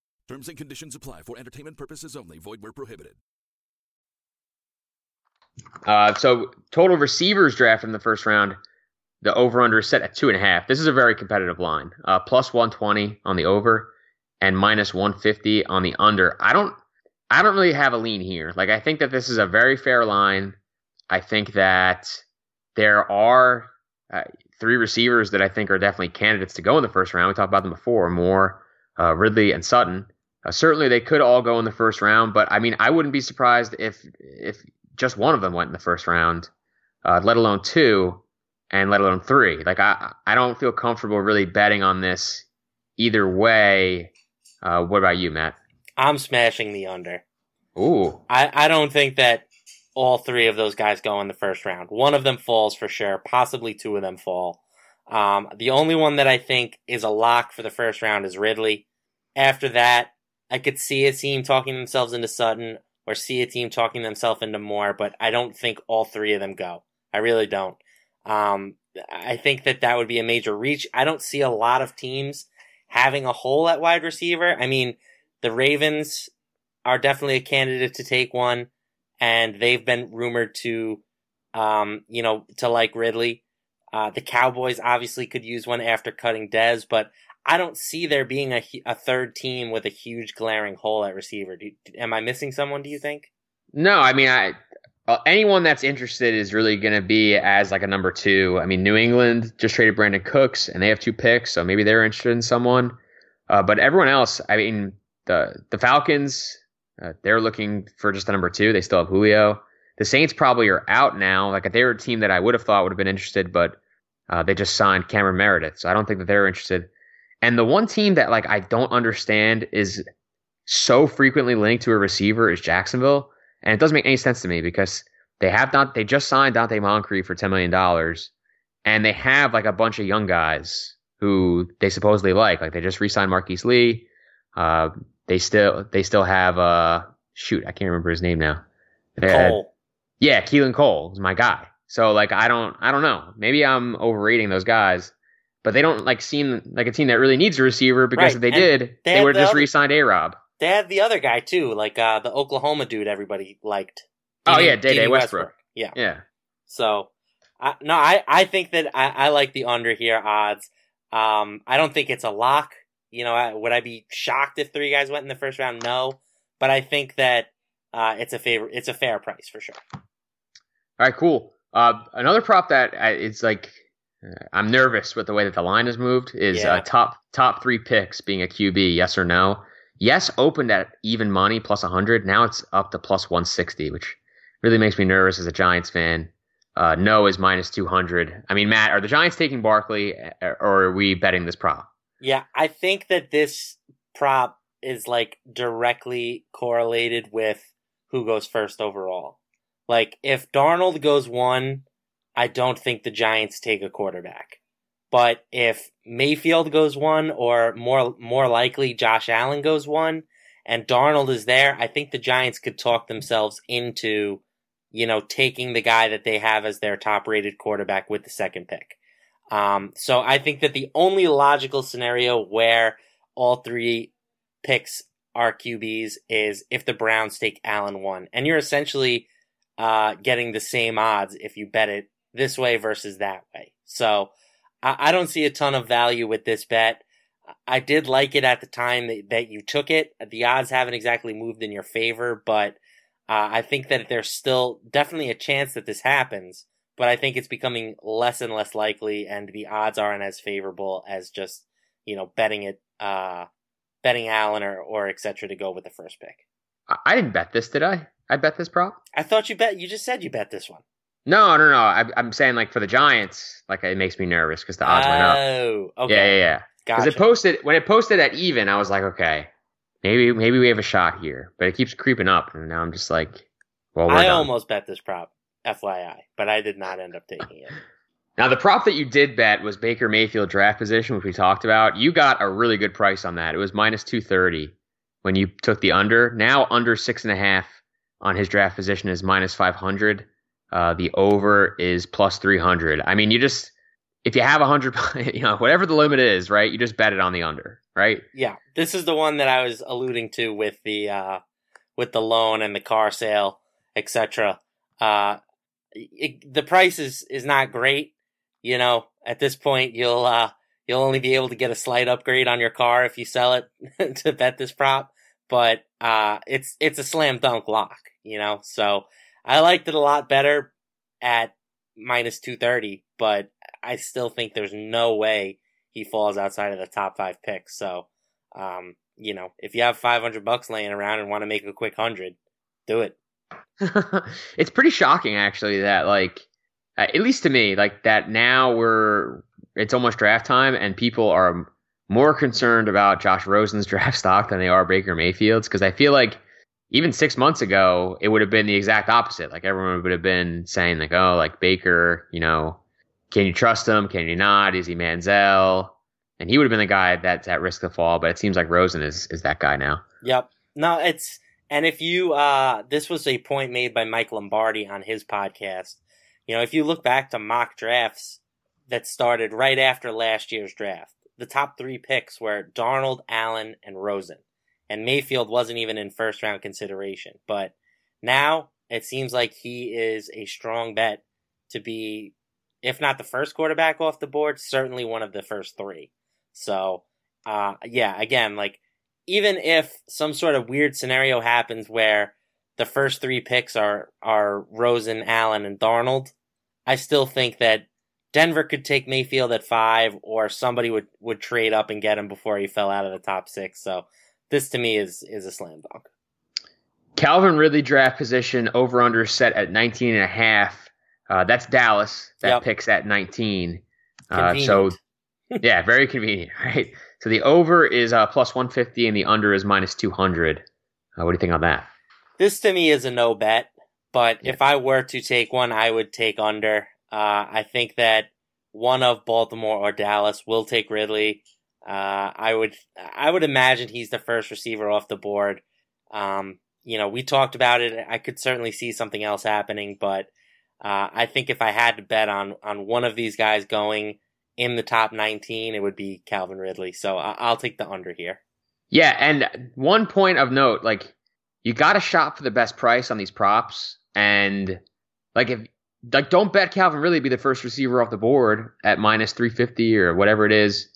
Terms and conditions apply for entertainment purposes only. Void where prohibited. Uh, so total receivers draft in the first round, the over under is set at two and a half. This is a very competitive line. Uh, plus 120 on the over and minus 150 on the under. I don't I don't really have a lean here. Like I think that this is a very fair line. I think that there are uh, three receivers that I think are definitely candidates to go in the first round. We talked about them before, Moore, uh, Ridley, and Sutton. Uh, certainly, they could all go in the first round, but I mean, I wouldn't be surprised if if just one of them went in the first round, uh, let alone two, and let alone three. Like I, I don't feel comfortable really betting on this either way. Uh, what about you, Matt? I'm smashing the under. Ooh, I, I don't think that all three of those guys go in the first round. One of them falls for sure. Possibly two of them fall. Um, the only one that I think is a lock for the first round is Ridley. After that, I could see a team talking themselves into Sutton or see a team talking themselves into Moore, but I don't think all three of them go. I really don't. Um, I think that that would be a major reach. I don't see a lot of teams having a hole at wide receiver. I mean, the Ravens are definitely a candidate to take one, and they've been rumored to, um, you know, to like Ridley. Uh, the Cowboys obviously could use one after cutting Dez, but I don't see there being a, a third team with a huge glaring hole at receiver. Do, am I missing someone? Do you think? No, I mean, I uh, anyone that's interested is really going to be as like a number two. I mean, New England just traded Brandin Cooks, and they have two picks, so maybe they're interested in someone. Uh, but everyone else, I mean, the the Falcons, uh, they're looking for just a number two. They still have Julio. The Saints probably are out now. Like they were a team that I would have thought would have been interested, but uh, they just signed Cameron Meredith, so I don't think that they're interested. And the one team that like I don't understand is so frequently linked to a receiver is Jacksonville. and it doesn't make any sense to me because they have not they just signed Donte Moncrief for ten million dollars, and they have like a bunch of young guys who they supposedly like. Like they just re-signed Marquise Lee. Uh, they still they still have uh shoot I can't remember his name now. Cole. yeah, Keelan Cole is my guy. So like I don't I don't know. Maybe I'm overrating those guys, but they don't like seem like a team that really needs a receiver because Right, if they and did, they they, would the have just other- re-signed A Rob. They had the other guy too, like uh, the Oklahoma dude everybody liked. Oh, Dede yeah, Day-Day Dede Westbrook. Yeah. Yeah. So, I, no, I, I think that I, I like the under here odds. Um, I don't think it's a lock. You know, I, would I be shocked if three guys went in the first round? No, but I think that uh, it's a favor. It's a fair price for sure. All right, cool. Uh, another prop that I, it's like I'm nervous with the way that the line has moved is Yeah. uh, top top three picks being a QB. Yes or no? Yes, opened at even money plus 100. Now it's up to plus 160, which really makes me nervous as a Giants fan. Uh, no is minus 200. I mean, Matt, are the Giants taking Barkley, uh, or are we betting this prop? Yeah, I think that this prop is like directly correlated with who goes first overall. Like if Darnold goes one, I don't think the Giants take a quarterback. But if Mayfield goes one or more more likely Josh Allen goes one and Darnold is there, I think the Giants could talk themselves into you know taking the guy that they have as their top rated quarterback with the second pick. Um, so I think that the only logical scenario where all three picks are QBs is if the Browns take Allen one, and you're essentially uh, getting the same odds if you bet it this way versus that way. So I, I don't see a ton of value with this bet. I did like it at the time that, that you took it. The odds haven't exactly moved in your favor, but uh, I think that there's still definitely a chance that this happens but I think it's becoming less and less likely, and the odds aren't as favorable as just you know betting it, uh, betting Allen or or etc. to go with the first pick. I didn't bet this, did I? I bet this prop. I thought you bet. You just said you bet this one. No, no, no. I, I'm saying like for the Giants, like it makes me nervous because the odds went up. Oh, okay. Yeah, yeah, yeah. Because Gotcha. it posted when it posted at even, I was like, okay, maybe maybe we have a shot here, but it keeps creeping up, and now I'm just like, well, I done. almost bet this prop, FYI, but I did not end up taking it. Now the prop that you did bet was Baker Mayfield draft position, which we talked about. You got a really good price on that. It was minus two thirty when you took the under. Now under six and a half on his draft position is minus five hundred. Uh, the over is plus three hundred. I mean, you just if you have a hundred, you know, whatever the limit is, right? You just bet it on the under, right? Yeah, this is the one that I was alluding to with the uh, with the loan and the car sale, etc. Uh, it, the price is is not great. You know, at this point, you'll uh, you'll only be able to get a slight upgrade on your car if you sell it to bet this prop. But uh, it's it's a slam dunk lock. You know, so I liked it a lot better at minus two thirty, but I still think there's no way he falls outside of the top five picks. So, um, you know, if you have 500 bucks laying around and want to make a quick hundred, do it. it's pretty shocking actually that like uh, at least to me like that now we're it's almost draft time and people are more concerned about Josh Rosen's draft stock than they are Baker Mayfield's because I feel like even six months ago it would have been the exact opposite like everyone would have been saying like oh like Baker you know can you trust him can you not is he Manziel and he would have been the guy that's at risk of fall but it seems like Rosen is is that guy now Yep. No, it's and if you uh this was a point made by Mike Lombardi on his podcast. You know, if you look back to mock drafts that started right after last year's draft, the top 3 picks were Darnold, Allen, and Rosen. And Mayfield wasn't even in first round consideration, but now it seems like he is a strong bet to be if not the first quarterback off the board, certainly one of the first 3. So, uh yeah, again, like even if some sort of weird scenario happens where the first three picks are are Rosen, Allen, and Darnold, I still think that Denver could take Mayfield at five, or somebody would, would trade up and get him before he fell out of the top six. So this to me is is a slam dunk. Calvin Ridley draft position over under set at 19 and a half. Uh, that's Dallas that Yep. picks at 19. Uh, so yeah, very convenient, right? So the over is uh, plus 150 and the under is minus 200. Uh, what do you think on that? This to me is a no bet, but yeah. if I were to take one, I would take under. Uh, I think that one of Baltimore or Dallas will take Ridley. Uh, I would I would imagine he's the first receiver off the board. Um, you know, we talked about it. I could certainly see something else happening, but uh, I think if I had to bet on on one of these guys going in the top 19, it would be Calvin Ridley. So I- will take the under here. Yeah, and one point of note, like you got to shop for the best price on these props, and like if like don't bet Calvin Ridley be the first receiver off the board at minus 350 or whatever it is.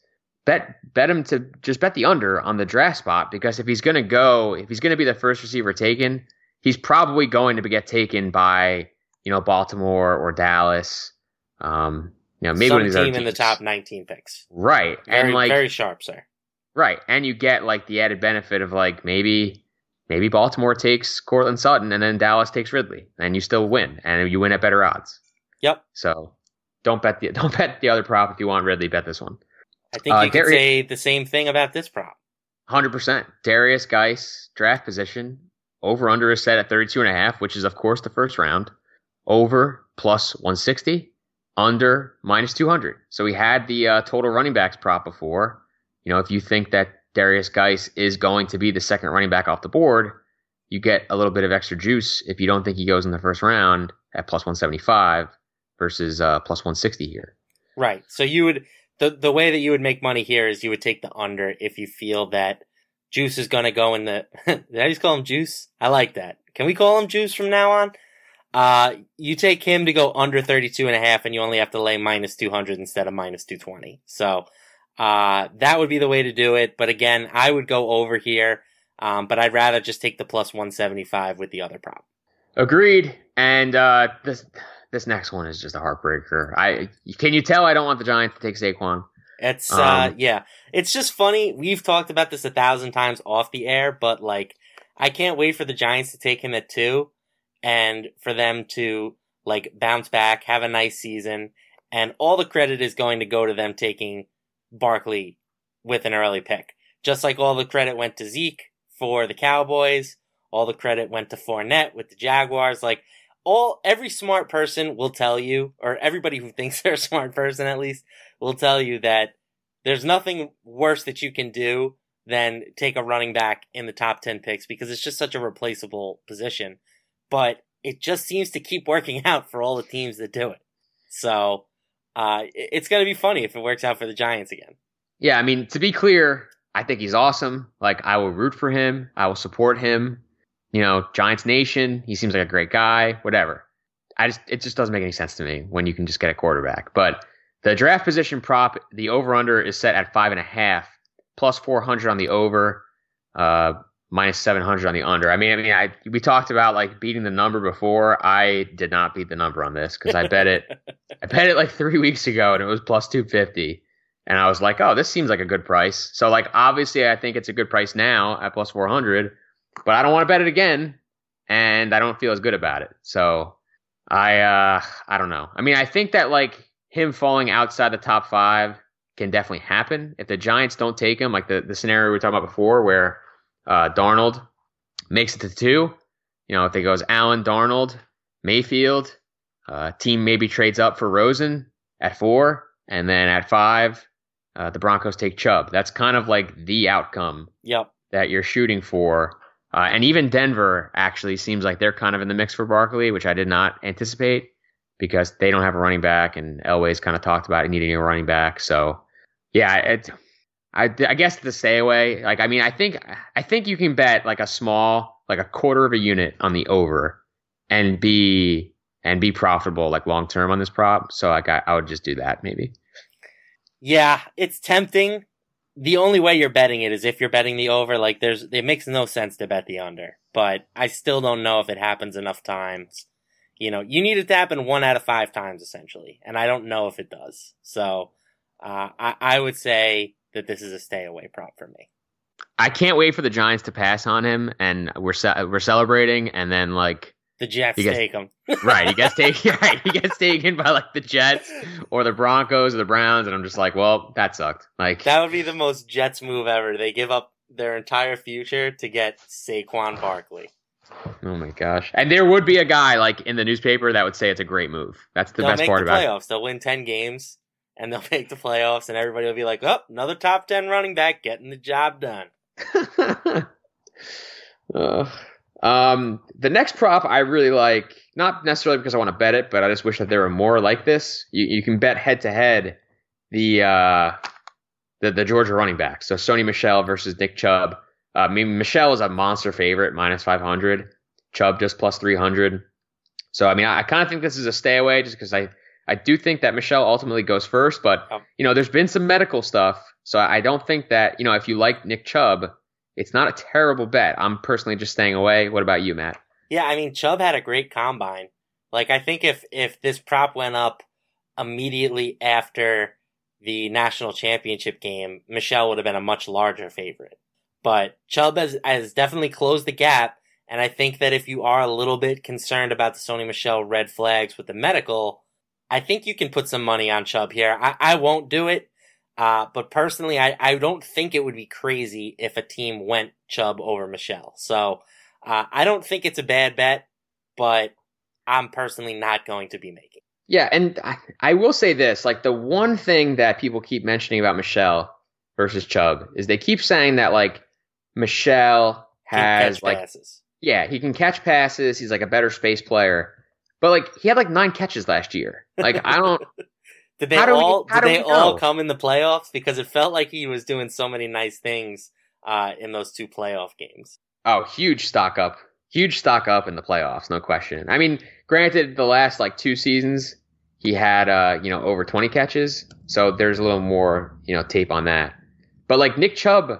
Bet bet him to just bet the under on the draft spot because if he's going to go, if he's going to be the first receiver taken, he's probably going to get taken by you know Baltimore or Dallas. Um, you know, maybe Some one of these team in the top 19 picks. Right, very, and like very sharp, sir. Right, and you get like the added benefit of like maybe maybe Baltimore takes Courtland Sutton and then Dallas takes Ridley, and you still win, and you win at better odds. Yep. So don't bet the don't bet the other prop if you want Ridley. Bet this one. I think uh, you could say the same thing about this prop. Hundred percent. Derrius Guice draft position over under is set at 32 and a half, which is of course the first round. Over plus 160, under minus 200. So we had the uh, total running backs prop before. You know, if you think that Derrius Guice is going to be the second running back off the board, you get a little bit of extra juice if you don't think he goes in the first round at plus 175 versus uh, plus 160 here. Right. So you would the the way that you would make money here is you would take the under if you feel that Juice is to go in the. did I just call him Juice? I like that. Can we call him Juice from now on? Uh, you take him to go under 32 and a half and you only have to lay minus 200 instead of minus 220. So, uh, that would be the way to do it. But again, I would go over here. Um, but I'd rather just take the plus 175 with the other prop. Agreed. And, uh, this, this next one is just a heartbreaker. I, can you tell I don't want the Giants to take Saquon? It's, uh, um, yeah, it's just funny. We've talked about this a thousand times off the air, but like, I can't wait for the Giants to take him at two and for them to like bounce back, have a nice season, and all the credit is going to go to them taking Barkley with an early pick. Just like all the credit went to Zeke for the Cowboys, all the credit went to Fournette with the Jaguars. Like all every smart person will tell you, or everybody who thinks they're a smart person at least, will tell you that there's nothing worse that you can do than take a running back in the top 10 picks because it's just such a replaceable position but it just seems to keep working out for all the teams that do it. So uh, it's going to be funny if it works out for the Giants again. Yeah, I mean, to be clear, I think he's awesome. Like, I will root for him. I will support him. You know, Giants Nation. He seems like a great guy. Whatever. I just it just doesn't make any sense to me when you can just get a quarterback. But the draft position prop, the over under is set at five and a half, plus four hundred on the over. Uh, minus 700 on the under. I mean, I mean, I we talked about like beating the number before. I did not beat the number on this because I bet it. I bet it like three weeks ago, and it was plus 250. And I was like, oh, this seems like a good price. So like, obviously, I think it's a good price now at plus 400, but I don't want to bet it again, and I don't feel as good about it. So I, uh, I don't know. I mean, I think that like him falling outside the top five can definitely happen if the Giants don't take him, like the the scenario we were talking about before, where uh, Darnold makes it to two. You know, if it goes Allen, Darnold, Mayfield, uh, team maybe trades up for Rosen at four, and then at five, uh, the Broncos take Chubb. That's kind of like the outcome yep. that you're shooting for. Uh, and even Denver actually seems like they're kind of in the mix for Barkley, which I did not anticipate because they don't have a running back, and Elway's kind of talked about needing a running back. So, yeah, it, I, I guess the stay away. Like, I mean, I think I think you can bet like a small, like a quarter of a unit on the over, and be and be profitable like long term on this prop. So like, I, I would just do that maybe. Yeah, it's tempting. The only way you're betting it is if you're betting the over. Like, there's it makes no sense to bet the under, but I still don't know if it happens enough times. You know, you need it to happen one out of five times essentially, and I don't know if it does. So, uh, I, I would say that this is a stay away prop for me. I can't wait for the Giants to pass on him, and we're ce- we're celebrating, and then like the Jets gets, take him. right, he gets taken. Right, he gets taken by like the Jets or the Broncos or the Browns, and I'm just like, well, that sucked. Like that would be the most Jets move ever. They give up their entire future to get Saquon Barkley. Oh my gosh! And there would be a guy like in the newspaper that would say it's a great move. That's the they'll best part the about it. playoffs. They'll win ten games, and they'll make the playoffs, and everybody will be like, "Oh, another top ten running back getting the job done." Ugh. Um, the next prop I really like, not necessarily because I want to bet it, but I just wish that there were more like this. You you can bet head to head the uh the the Georgia running back. So Sony Michel versus Nick Chubb. Uh, I mean Michel is a monster favorite, minus five hundred. Chubb just plus three hundred. So I mean I, I kind of think this is a stay away just because I I do think that Michel ultimately goes first, but you know there's been some medical stuff, so I don't think that you know if you like Nick Chubb, it's not a terrible bet. I'm personally just staying away. What about you, Matt? Yeah, I mean Chubb had a great combine. Like I think if if this prop went up immediately after the national championship game, Michel would have been a much larger favorite. But Chubb has has definitely closed the gap, and I think that if you are a little bit concerned about the Sony Michel red flags with the medical, I think you can put some money on Chubb here. I, I won't do it. Uh, but personally, I, I don't think it would be crazy if a team went Chubb over Michel. So, uh, I don't think it's a bad bet, but I'm personally not going to be making. Yeah, and I, I will say this: like the one thing that people keep mentioning about Michel versus Chubb is they keep saying that like Michel has like passes. yeah he can catch passes. He's like a better space player, but like he had like nine catches last year. Like I don't. Did they How do we- all how did they all know? come in the playoffs? Because it felt like he was doing so many nice things uh, in those two playoff games. Oh, huge stock up. Huge stock up in the playoffs, no question. I mean, granted, the last like two seasons, he had uh, you know, over twenty catches, so there's a little more, you know, tape on that. But like Nick Chubb,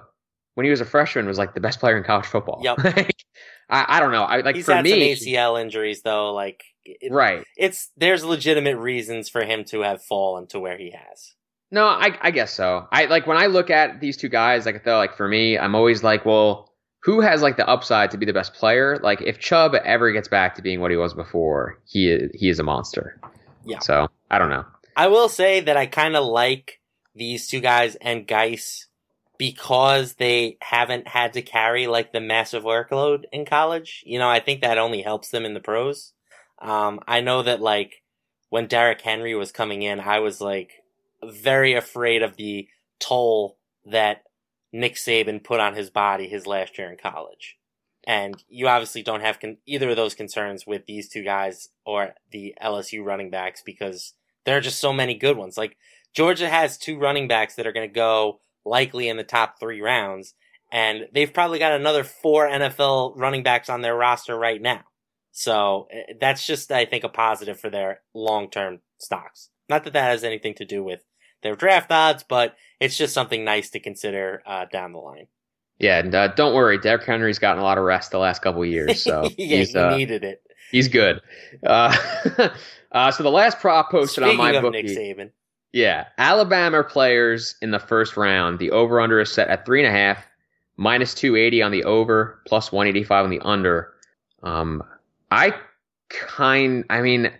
when he was a freshman, was like the best player in college football. Yep. I, I don't know. I like He's for had me, some ACL injuries though. Like it, right? it's there's legitimate reasons for him to have fallen to where he has. No, I, I guess so. I like when I look at these two guys, like though, like for me, I'm always like, well, who has like the upside to be the best player? Like if Chubb ever gets back to being what he was before, he is, he is a monster. Yeah. So I don't know. I will say that I kind of like these two guys and Guice because they haven't had to carry like the massive workload in college. You know, I think that only helps them in the pros. Um, I know that like when Derrick Henry was coming in, I was like very afraid of the toll that Nick Saban put on his body his last year in college. And you obviously don't have con- either of those concerns with these two guys or the LSU running backs because there are just so many good ones. Like Georgia has two running backs that are going to go likely in the top three rounds, and they've probably got another four NFL running backs on their roster right now. So eh, that's just, I think, a positive for their long term stocks. Not that that has anything to do with their draft odds, but it's just something nice to consider uh, down the line. Yeah, and uh, don't worry, Derrick Henry's gotten a lot of rest the last couple of years, so yeah, he's he uh, needed it. he's good. Uh, uh, so the last prop posted Speaking on my of bookie, Nick Saban, yeah, Alabama players in the first round. The over under is set at three and a half, minus two eighty on the over, plus one eighty five on the under. Um, I kind, I mean,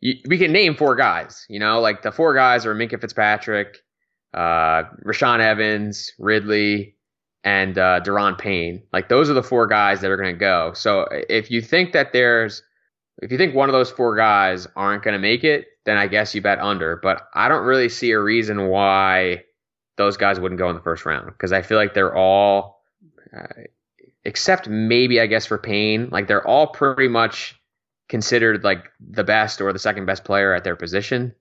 you, we can name four guys. You know, like the four guys are Minkah Fitzpatrick, uh, Rashaan Evans, Ridley, and uh, Da'Ron Payne. Like those are the four guys that are going to go. So if you think that there's, if you think one of those four guys aren't going to make it, then I guess you bet under. But I don't really see a reason why those guys wouldn't go in the first round because I feel like they're all, uh, except maybe I guess for Payne, like they're all pretty much considered like the best or the second best player at their position.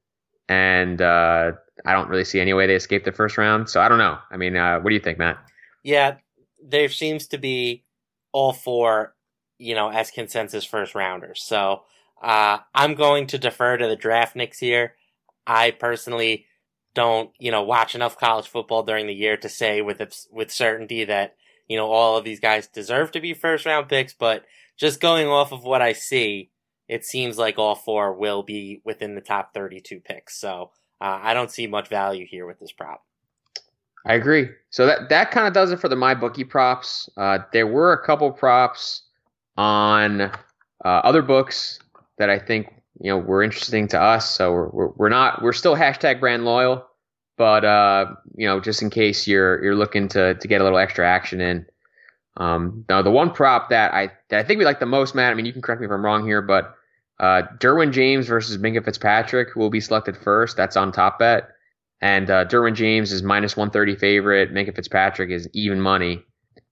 And uh, I don't really see any way they escape the first round. So I don't know. I mean, uh, what do you think, Matt? yeah, there seems to be all four, you know, as consensus first rounders. So uh, I'm going to defer to the draft nicks here. I personally don't, you know, watch enough college football during the year to say with with certainty that you know all of these guys deserve to be first round picks. But just going off of what I see, it seems like all four will be within the top 32 picks. So uh, I don't see much value here with this prop. I agree. So that that kind of does it for the MyBookie props. Uh, there were a couple props on uh, other books that I think you know were interesting to us. So we're we're, we're not we're still hashtag brand loyal, but uh, you know just in case you're you're looking to to get a little extra action in. Um, now the one prop that I that I think we like the most, Matt. I mean, you can correct me if I'm wrong here, but uh, Derwin James versus Minkah Fitzpatrick will be selected first. That's on TopBet, and uh, Derwin James is minus 130 favorite. Minkah Fitzpatrick is even money.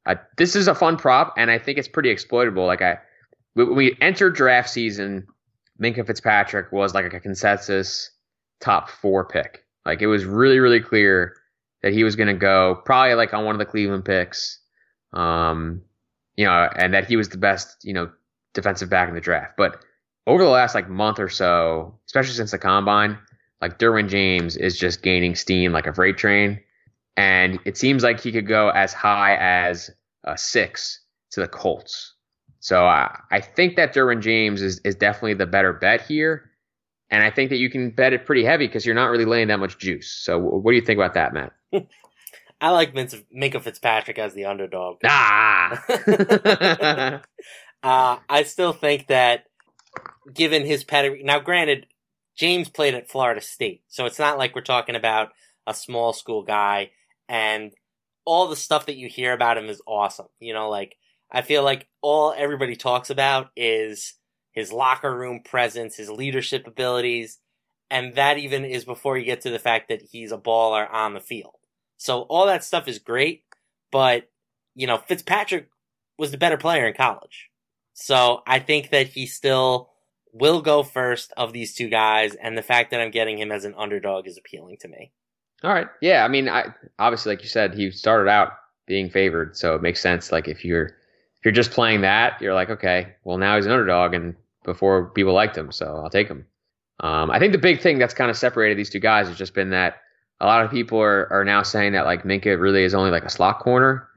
Uh, this is a fun prop, and I think it's pretty exploitable. Like I, when we entered draft season, Minkah Fitzpatrick was like a consensus top four pick. Like it was really, really clear that he was going to go probably like on one of the Cleveland picks. Um, you know, and that he was the best, you know, defensive back in the draft. But over the last like month or so, especially since the combine, like Derwin James is just gaining steam like a freight train. And it seems like he could go as high as a six to the Colts. So I, I think that Derwin James is, is definitely the better bet here. And I think that you can bet it pretty heavy because you're not really laying that much juice. So what do you think about that, Matt? I like Minkah Fitzpatrick as the underdog. Ah. uh, I still think that, given his pedigree, now granted, James played at Florida State, so it's not like we're talking about a small school guy, and all the stuff that you hear about him is awesome. You know, like I feel like all everybody talks about is his locker room presence, his leadership abilities, and that even is before you get to the fact that he's a baller on the field. So all that stuff is great, but you know, Fitzpatrick was the better player in college. So I think that he still will go first of these two guys, and the fact that I'm getting him as an underdog is appealing to me. All right. Yeah, I mean, I obviously like you said, he started out being favored, so it makes sense. Like if you're if you're just playing that, you're like, okay, well now he's an underdog, and before people liked him, so I'll take him. Um, I think the big thing that's kind of separated these two guys has just been that a lot of people are, are now saying that like Minkah really is only like a slot corner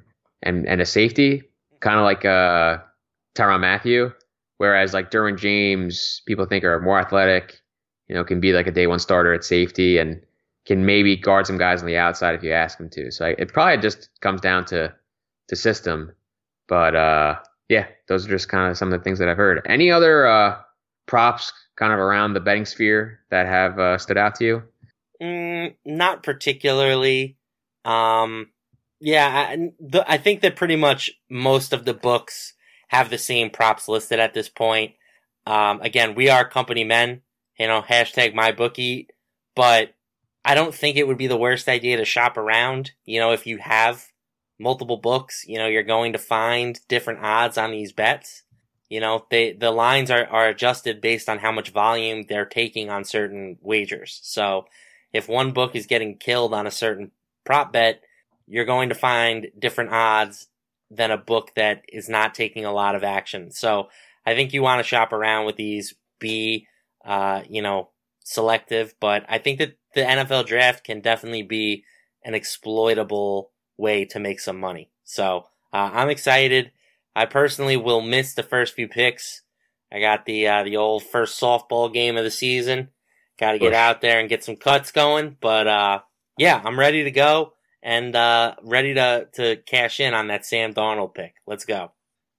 and, and a safety, kind of like uh, Tyrann Mathieu. Whereas like Derwin James, people think are more athletic, you know, can be like a day one starter at safety and can maybe guard some guys on the outside if you ask him to. So I, it probably just comes down to to system. But uh, yeah, those are just kind of some of the things that I've heard. Any other uh, props kind of around the betting sphere that have uh, stood out to you? Mm, not particularly. Um, yeah, I, I think that pretty much most of the books have the same props listed at this point. Um, again, we are company men, you know, hashtag MyBookie, but I don't think it would be the worst idea to shop around. You know, if you have multiple books, you know, you're going to find different odds on these bets. You know, they, the lines are, are adjusted based on how much volume they're taking on certain wagers. So if one book is getting killed on a certain prop bet, you're going to find different odds than a book that is not taking a lot of action. So I think you want to shop around with these, be, uh, you know, selective, but I think that the NFL draft can definitely be an exploitable way to make some money. So uh, I'm excited. I personally will miss the first few picks. I got the uh, the old first softball game of the season. Got to get out there and get some cuts going. But uh, yeah, I'm ready to go and uh, ready to to cash in on that Sam Darnold pick. Let's go.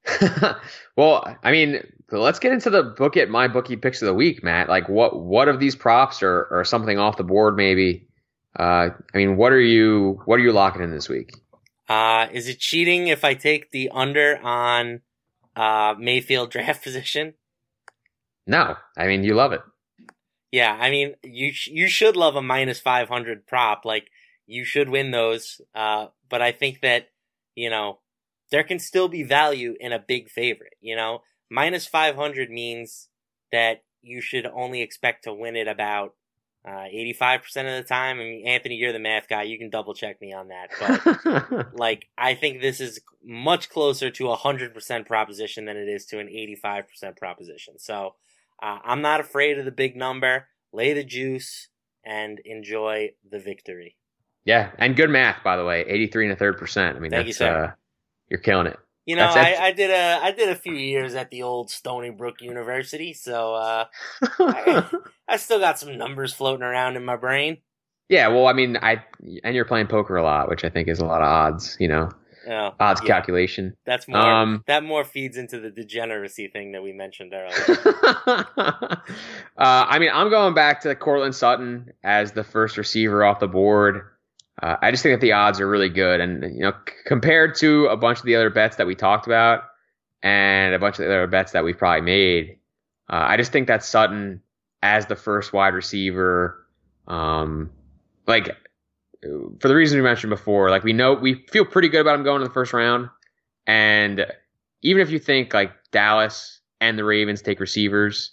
well, I mean, let's get into the book at MyBookie picks of the week, Matt. Like, what what of these props or or something off the board maybe? Uh, I mean, what are you what are you locking in this week? Uh, is it cheating if I take the under on uh, Mayfield draft position? No, I mean you love it. Yeah, I mean, you sh- you should love a minus 500 prop. Like, you should win those. Uh, but I think that, you know, there can still be value in a big favorite. You know, minus 500 means that you should only expect to win it about uh, 85% of the time. I mean, Anthony, you're the math guy. You can double check me on that. But, like, I think this is much closer to a 100% proposition than it is to an 85% proposition. So, uh, I'm not afraid of the big number. Lay the juice and enjoy the victory. Yeah, and good math, by the way. 83 and a third percent. I mean, Thank that's, you, uh, you're killing it. You know, That's I, I did a I did a few years at the old Stony Brook University, so uh, I, I still got some numbers floating around in my brain. yeah, well, I mean, I and you're playing poker a lot, which I think is a lot of odds. You know, Oh, odds yeah. calculation. That's more Um, that more feeds into the degeneracy thing that we mentioned earlier. uh, I mean, I'm going back to Courtland Sutton as the first receiver off the board. Uh, I just think that the odds are really good, and you know, c- compared to a bunch of the other bets that we talked about, and a bunch of the other bets that we've probably made, uh, I just think that Sutton as the first wide receiver, um, like for the reasons we mentioned before, like we know we feel pretty good about him going in the first round, and even if you think like Dallas and the Ravens take receivers,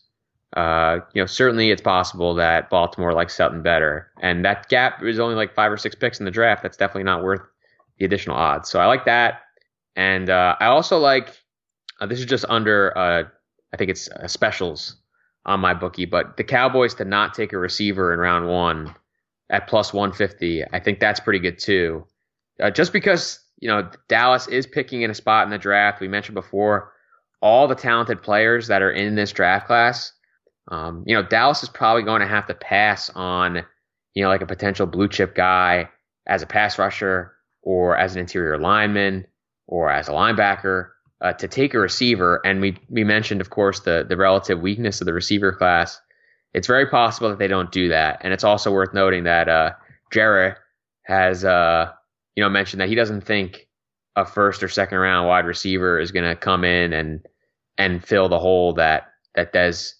uh, you know, certainly it's possible that Baltimore likes Sutton better. And that gap is only like five or six picks in the draft. That's definitely not worth the additional odds. So I like that. And uh, I also like uh, this is just under, uh, I think it's uh, specials on MyBookie, but the Cowboys to not take a receiver in round one at plus 150, I think that's pretty good too. Just because, you know, Dallas is picking in a spot in the draft. We mentioned before all the talented players that are in this draft class um, you know, Dallas is probably going to have to pass on, you know, like a potential blue chip guy as a pass rusher or as an interior lineman or as a linebacker uh, to take a receiver. And we we mentioned, of course, the the relative weakness of the receiver class. It's very possible that they don't do that. And it's also worth noting that uh, Jerry has, uh, you know, mentioned that he doesn't think a first or second round wide receiver is going to come in and and fill the hole that that Dez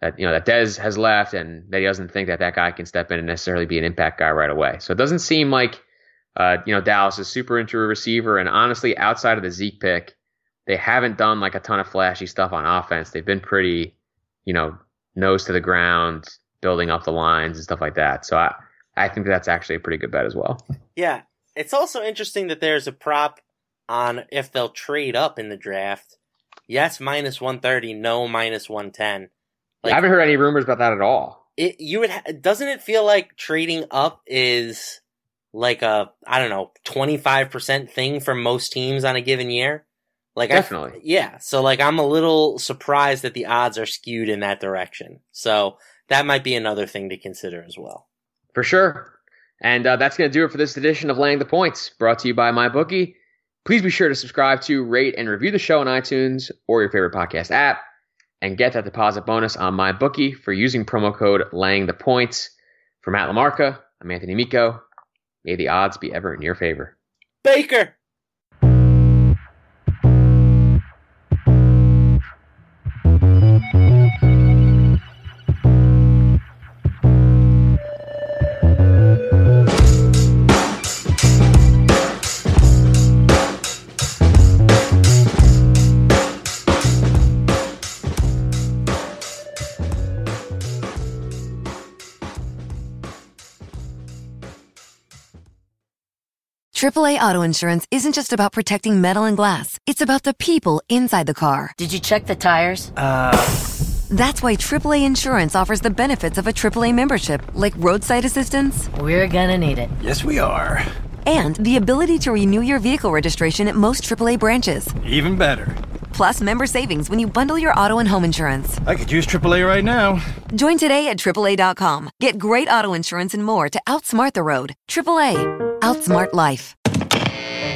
that you know that Dez has left and that he doesn't think that that guy can step in and necessarily be an impact guy right away. So it doesn't seem like uh, you know Dallas is super into a receiver. And honestly, outside of the Zeke pick, they haven't done like a ton of flashy stuff on offense. They've been pretty, you know, nose to the ground, building up the lines and stuff like that. So I I think that's actually a pretty good bet as well. Yeah, it's also interesting that there's a prop on if they'll trade up in the draft. Yes, minus one thirty. No, minus one ten. Like, I haven't heard any rumors about that at all. It you would ha- doesn't it feel like trading up is like a I don't know twenty five percent thing for most teams on a given year. Like definitely, I, yeah. So like I'm a little surprised that the odds are skewed in that direction. So that might be another thing to consider as well. For sure. And uh, that's going to do it for this edition of Laying the Points, brought to you by MyBookie. Please be sure to subscribe to, rate, and review the show on iTunes or your favorite podcast app and get that deposit bonus on MyBookie for using promo code laying the points. For Matt LaMarca, I'm Anthony Amico. May the odds be ever in your favor. Baker! AAA Auto Insurance isn't just about protecting metal and glass. It's about the people inside the car. Did you check the tires? Uh. That's why AAA Insurance offers the benefits of a AAA membership, like roadside assistance. We're gonna need it. Yes, we are. And the ability to renew your vehicle registration at most AAA branches. Even better. Plus, member savings when you bundle your auto and home insurance. I could use AAA right now. Join today at AAA.com. Get great auto insurance and more to outsmart the road. AAA. Outsmart life.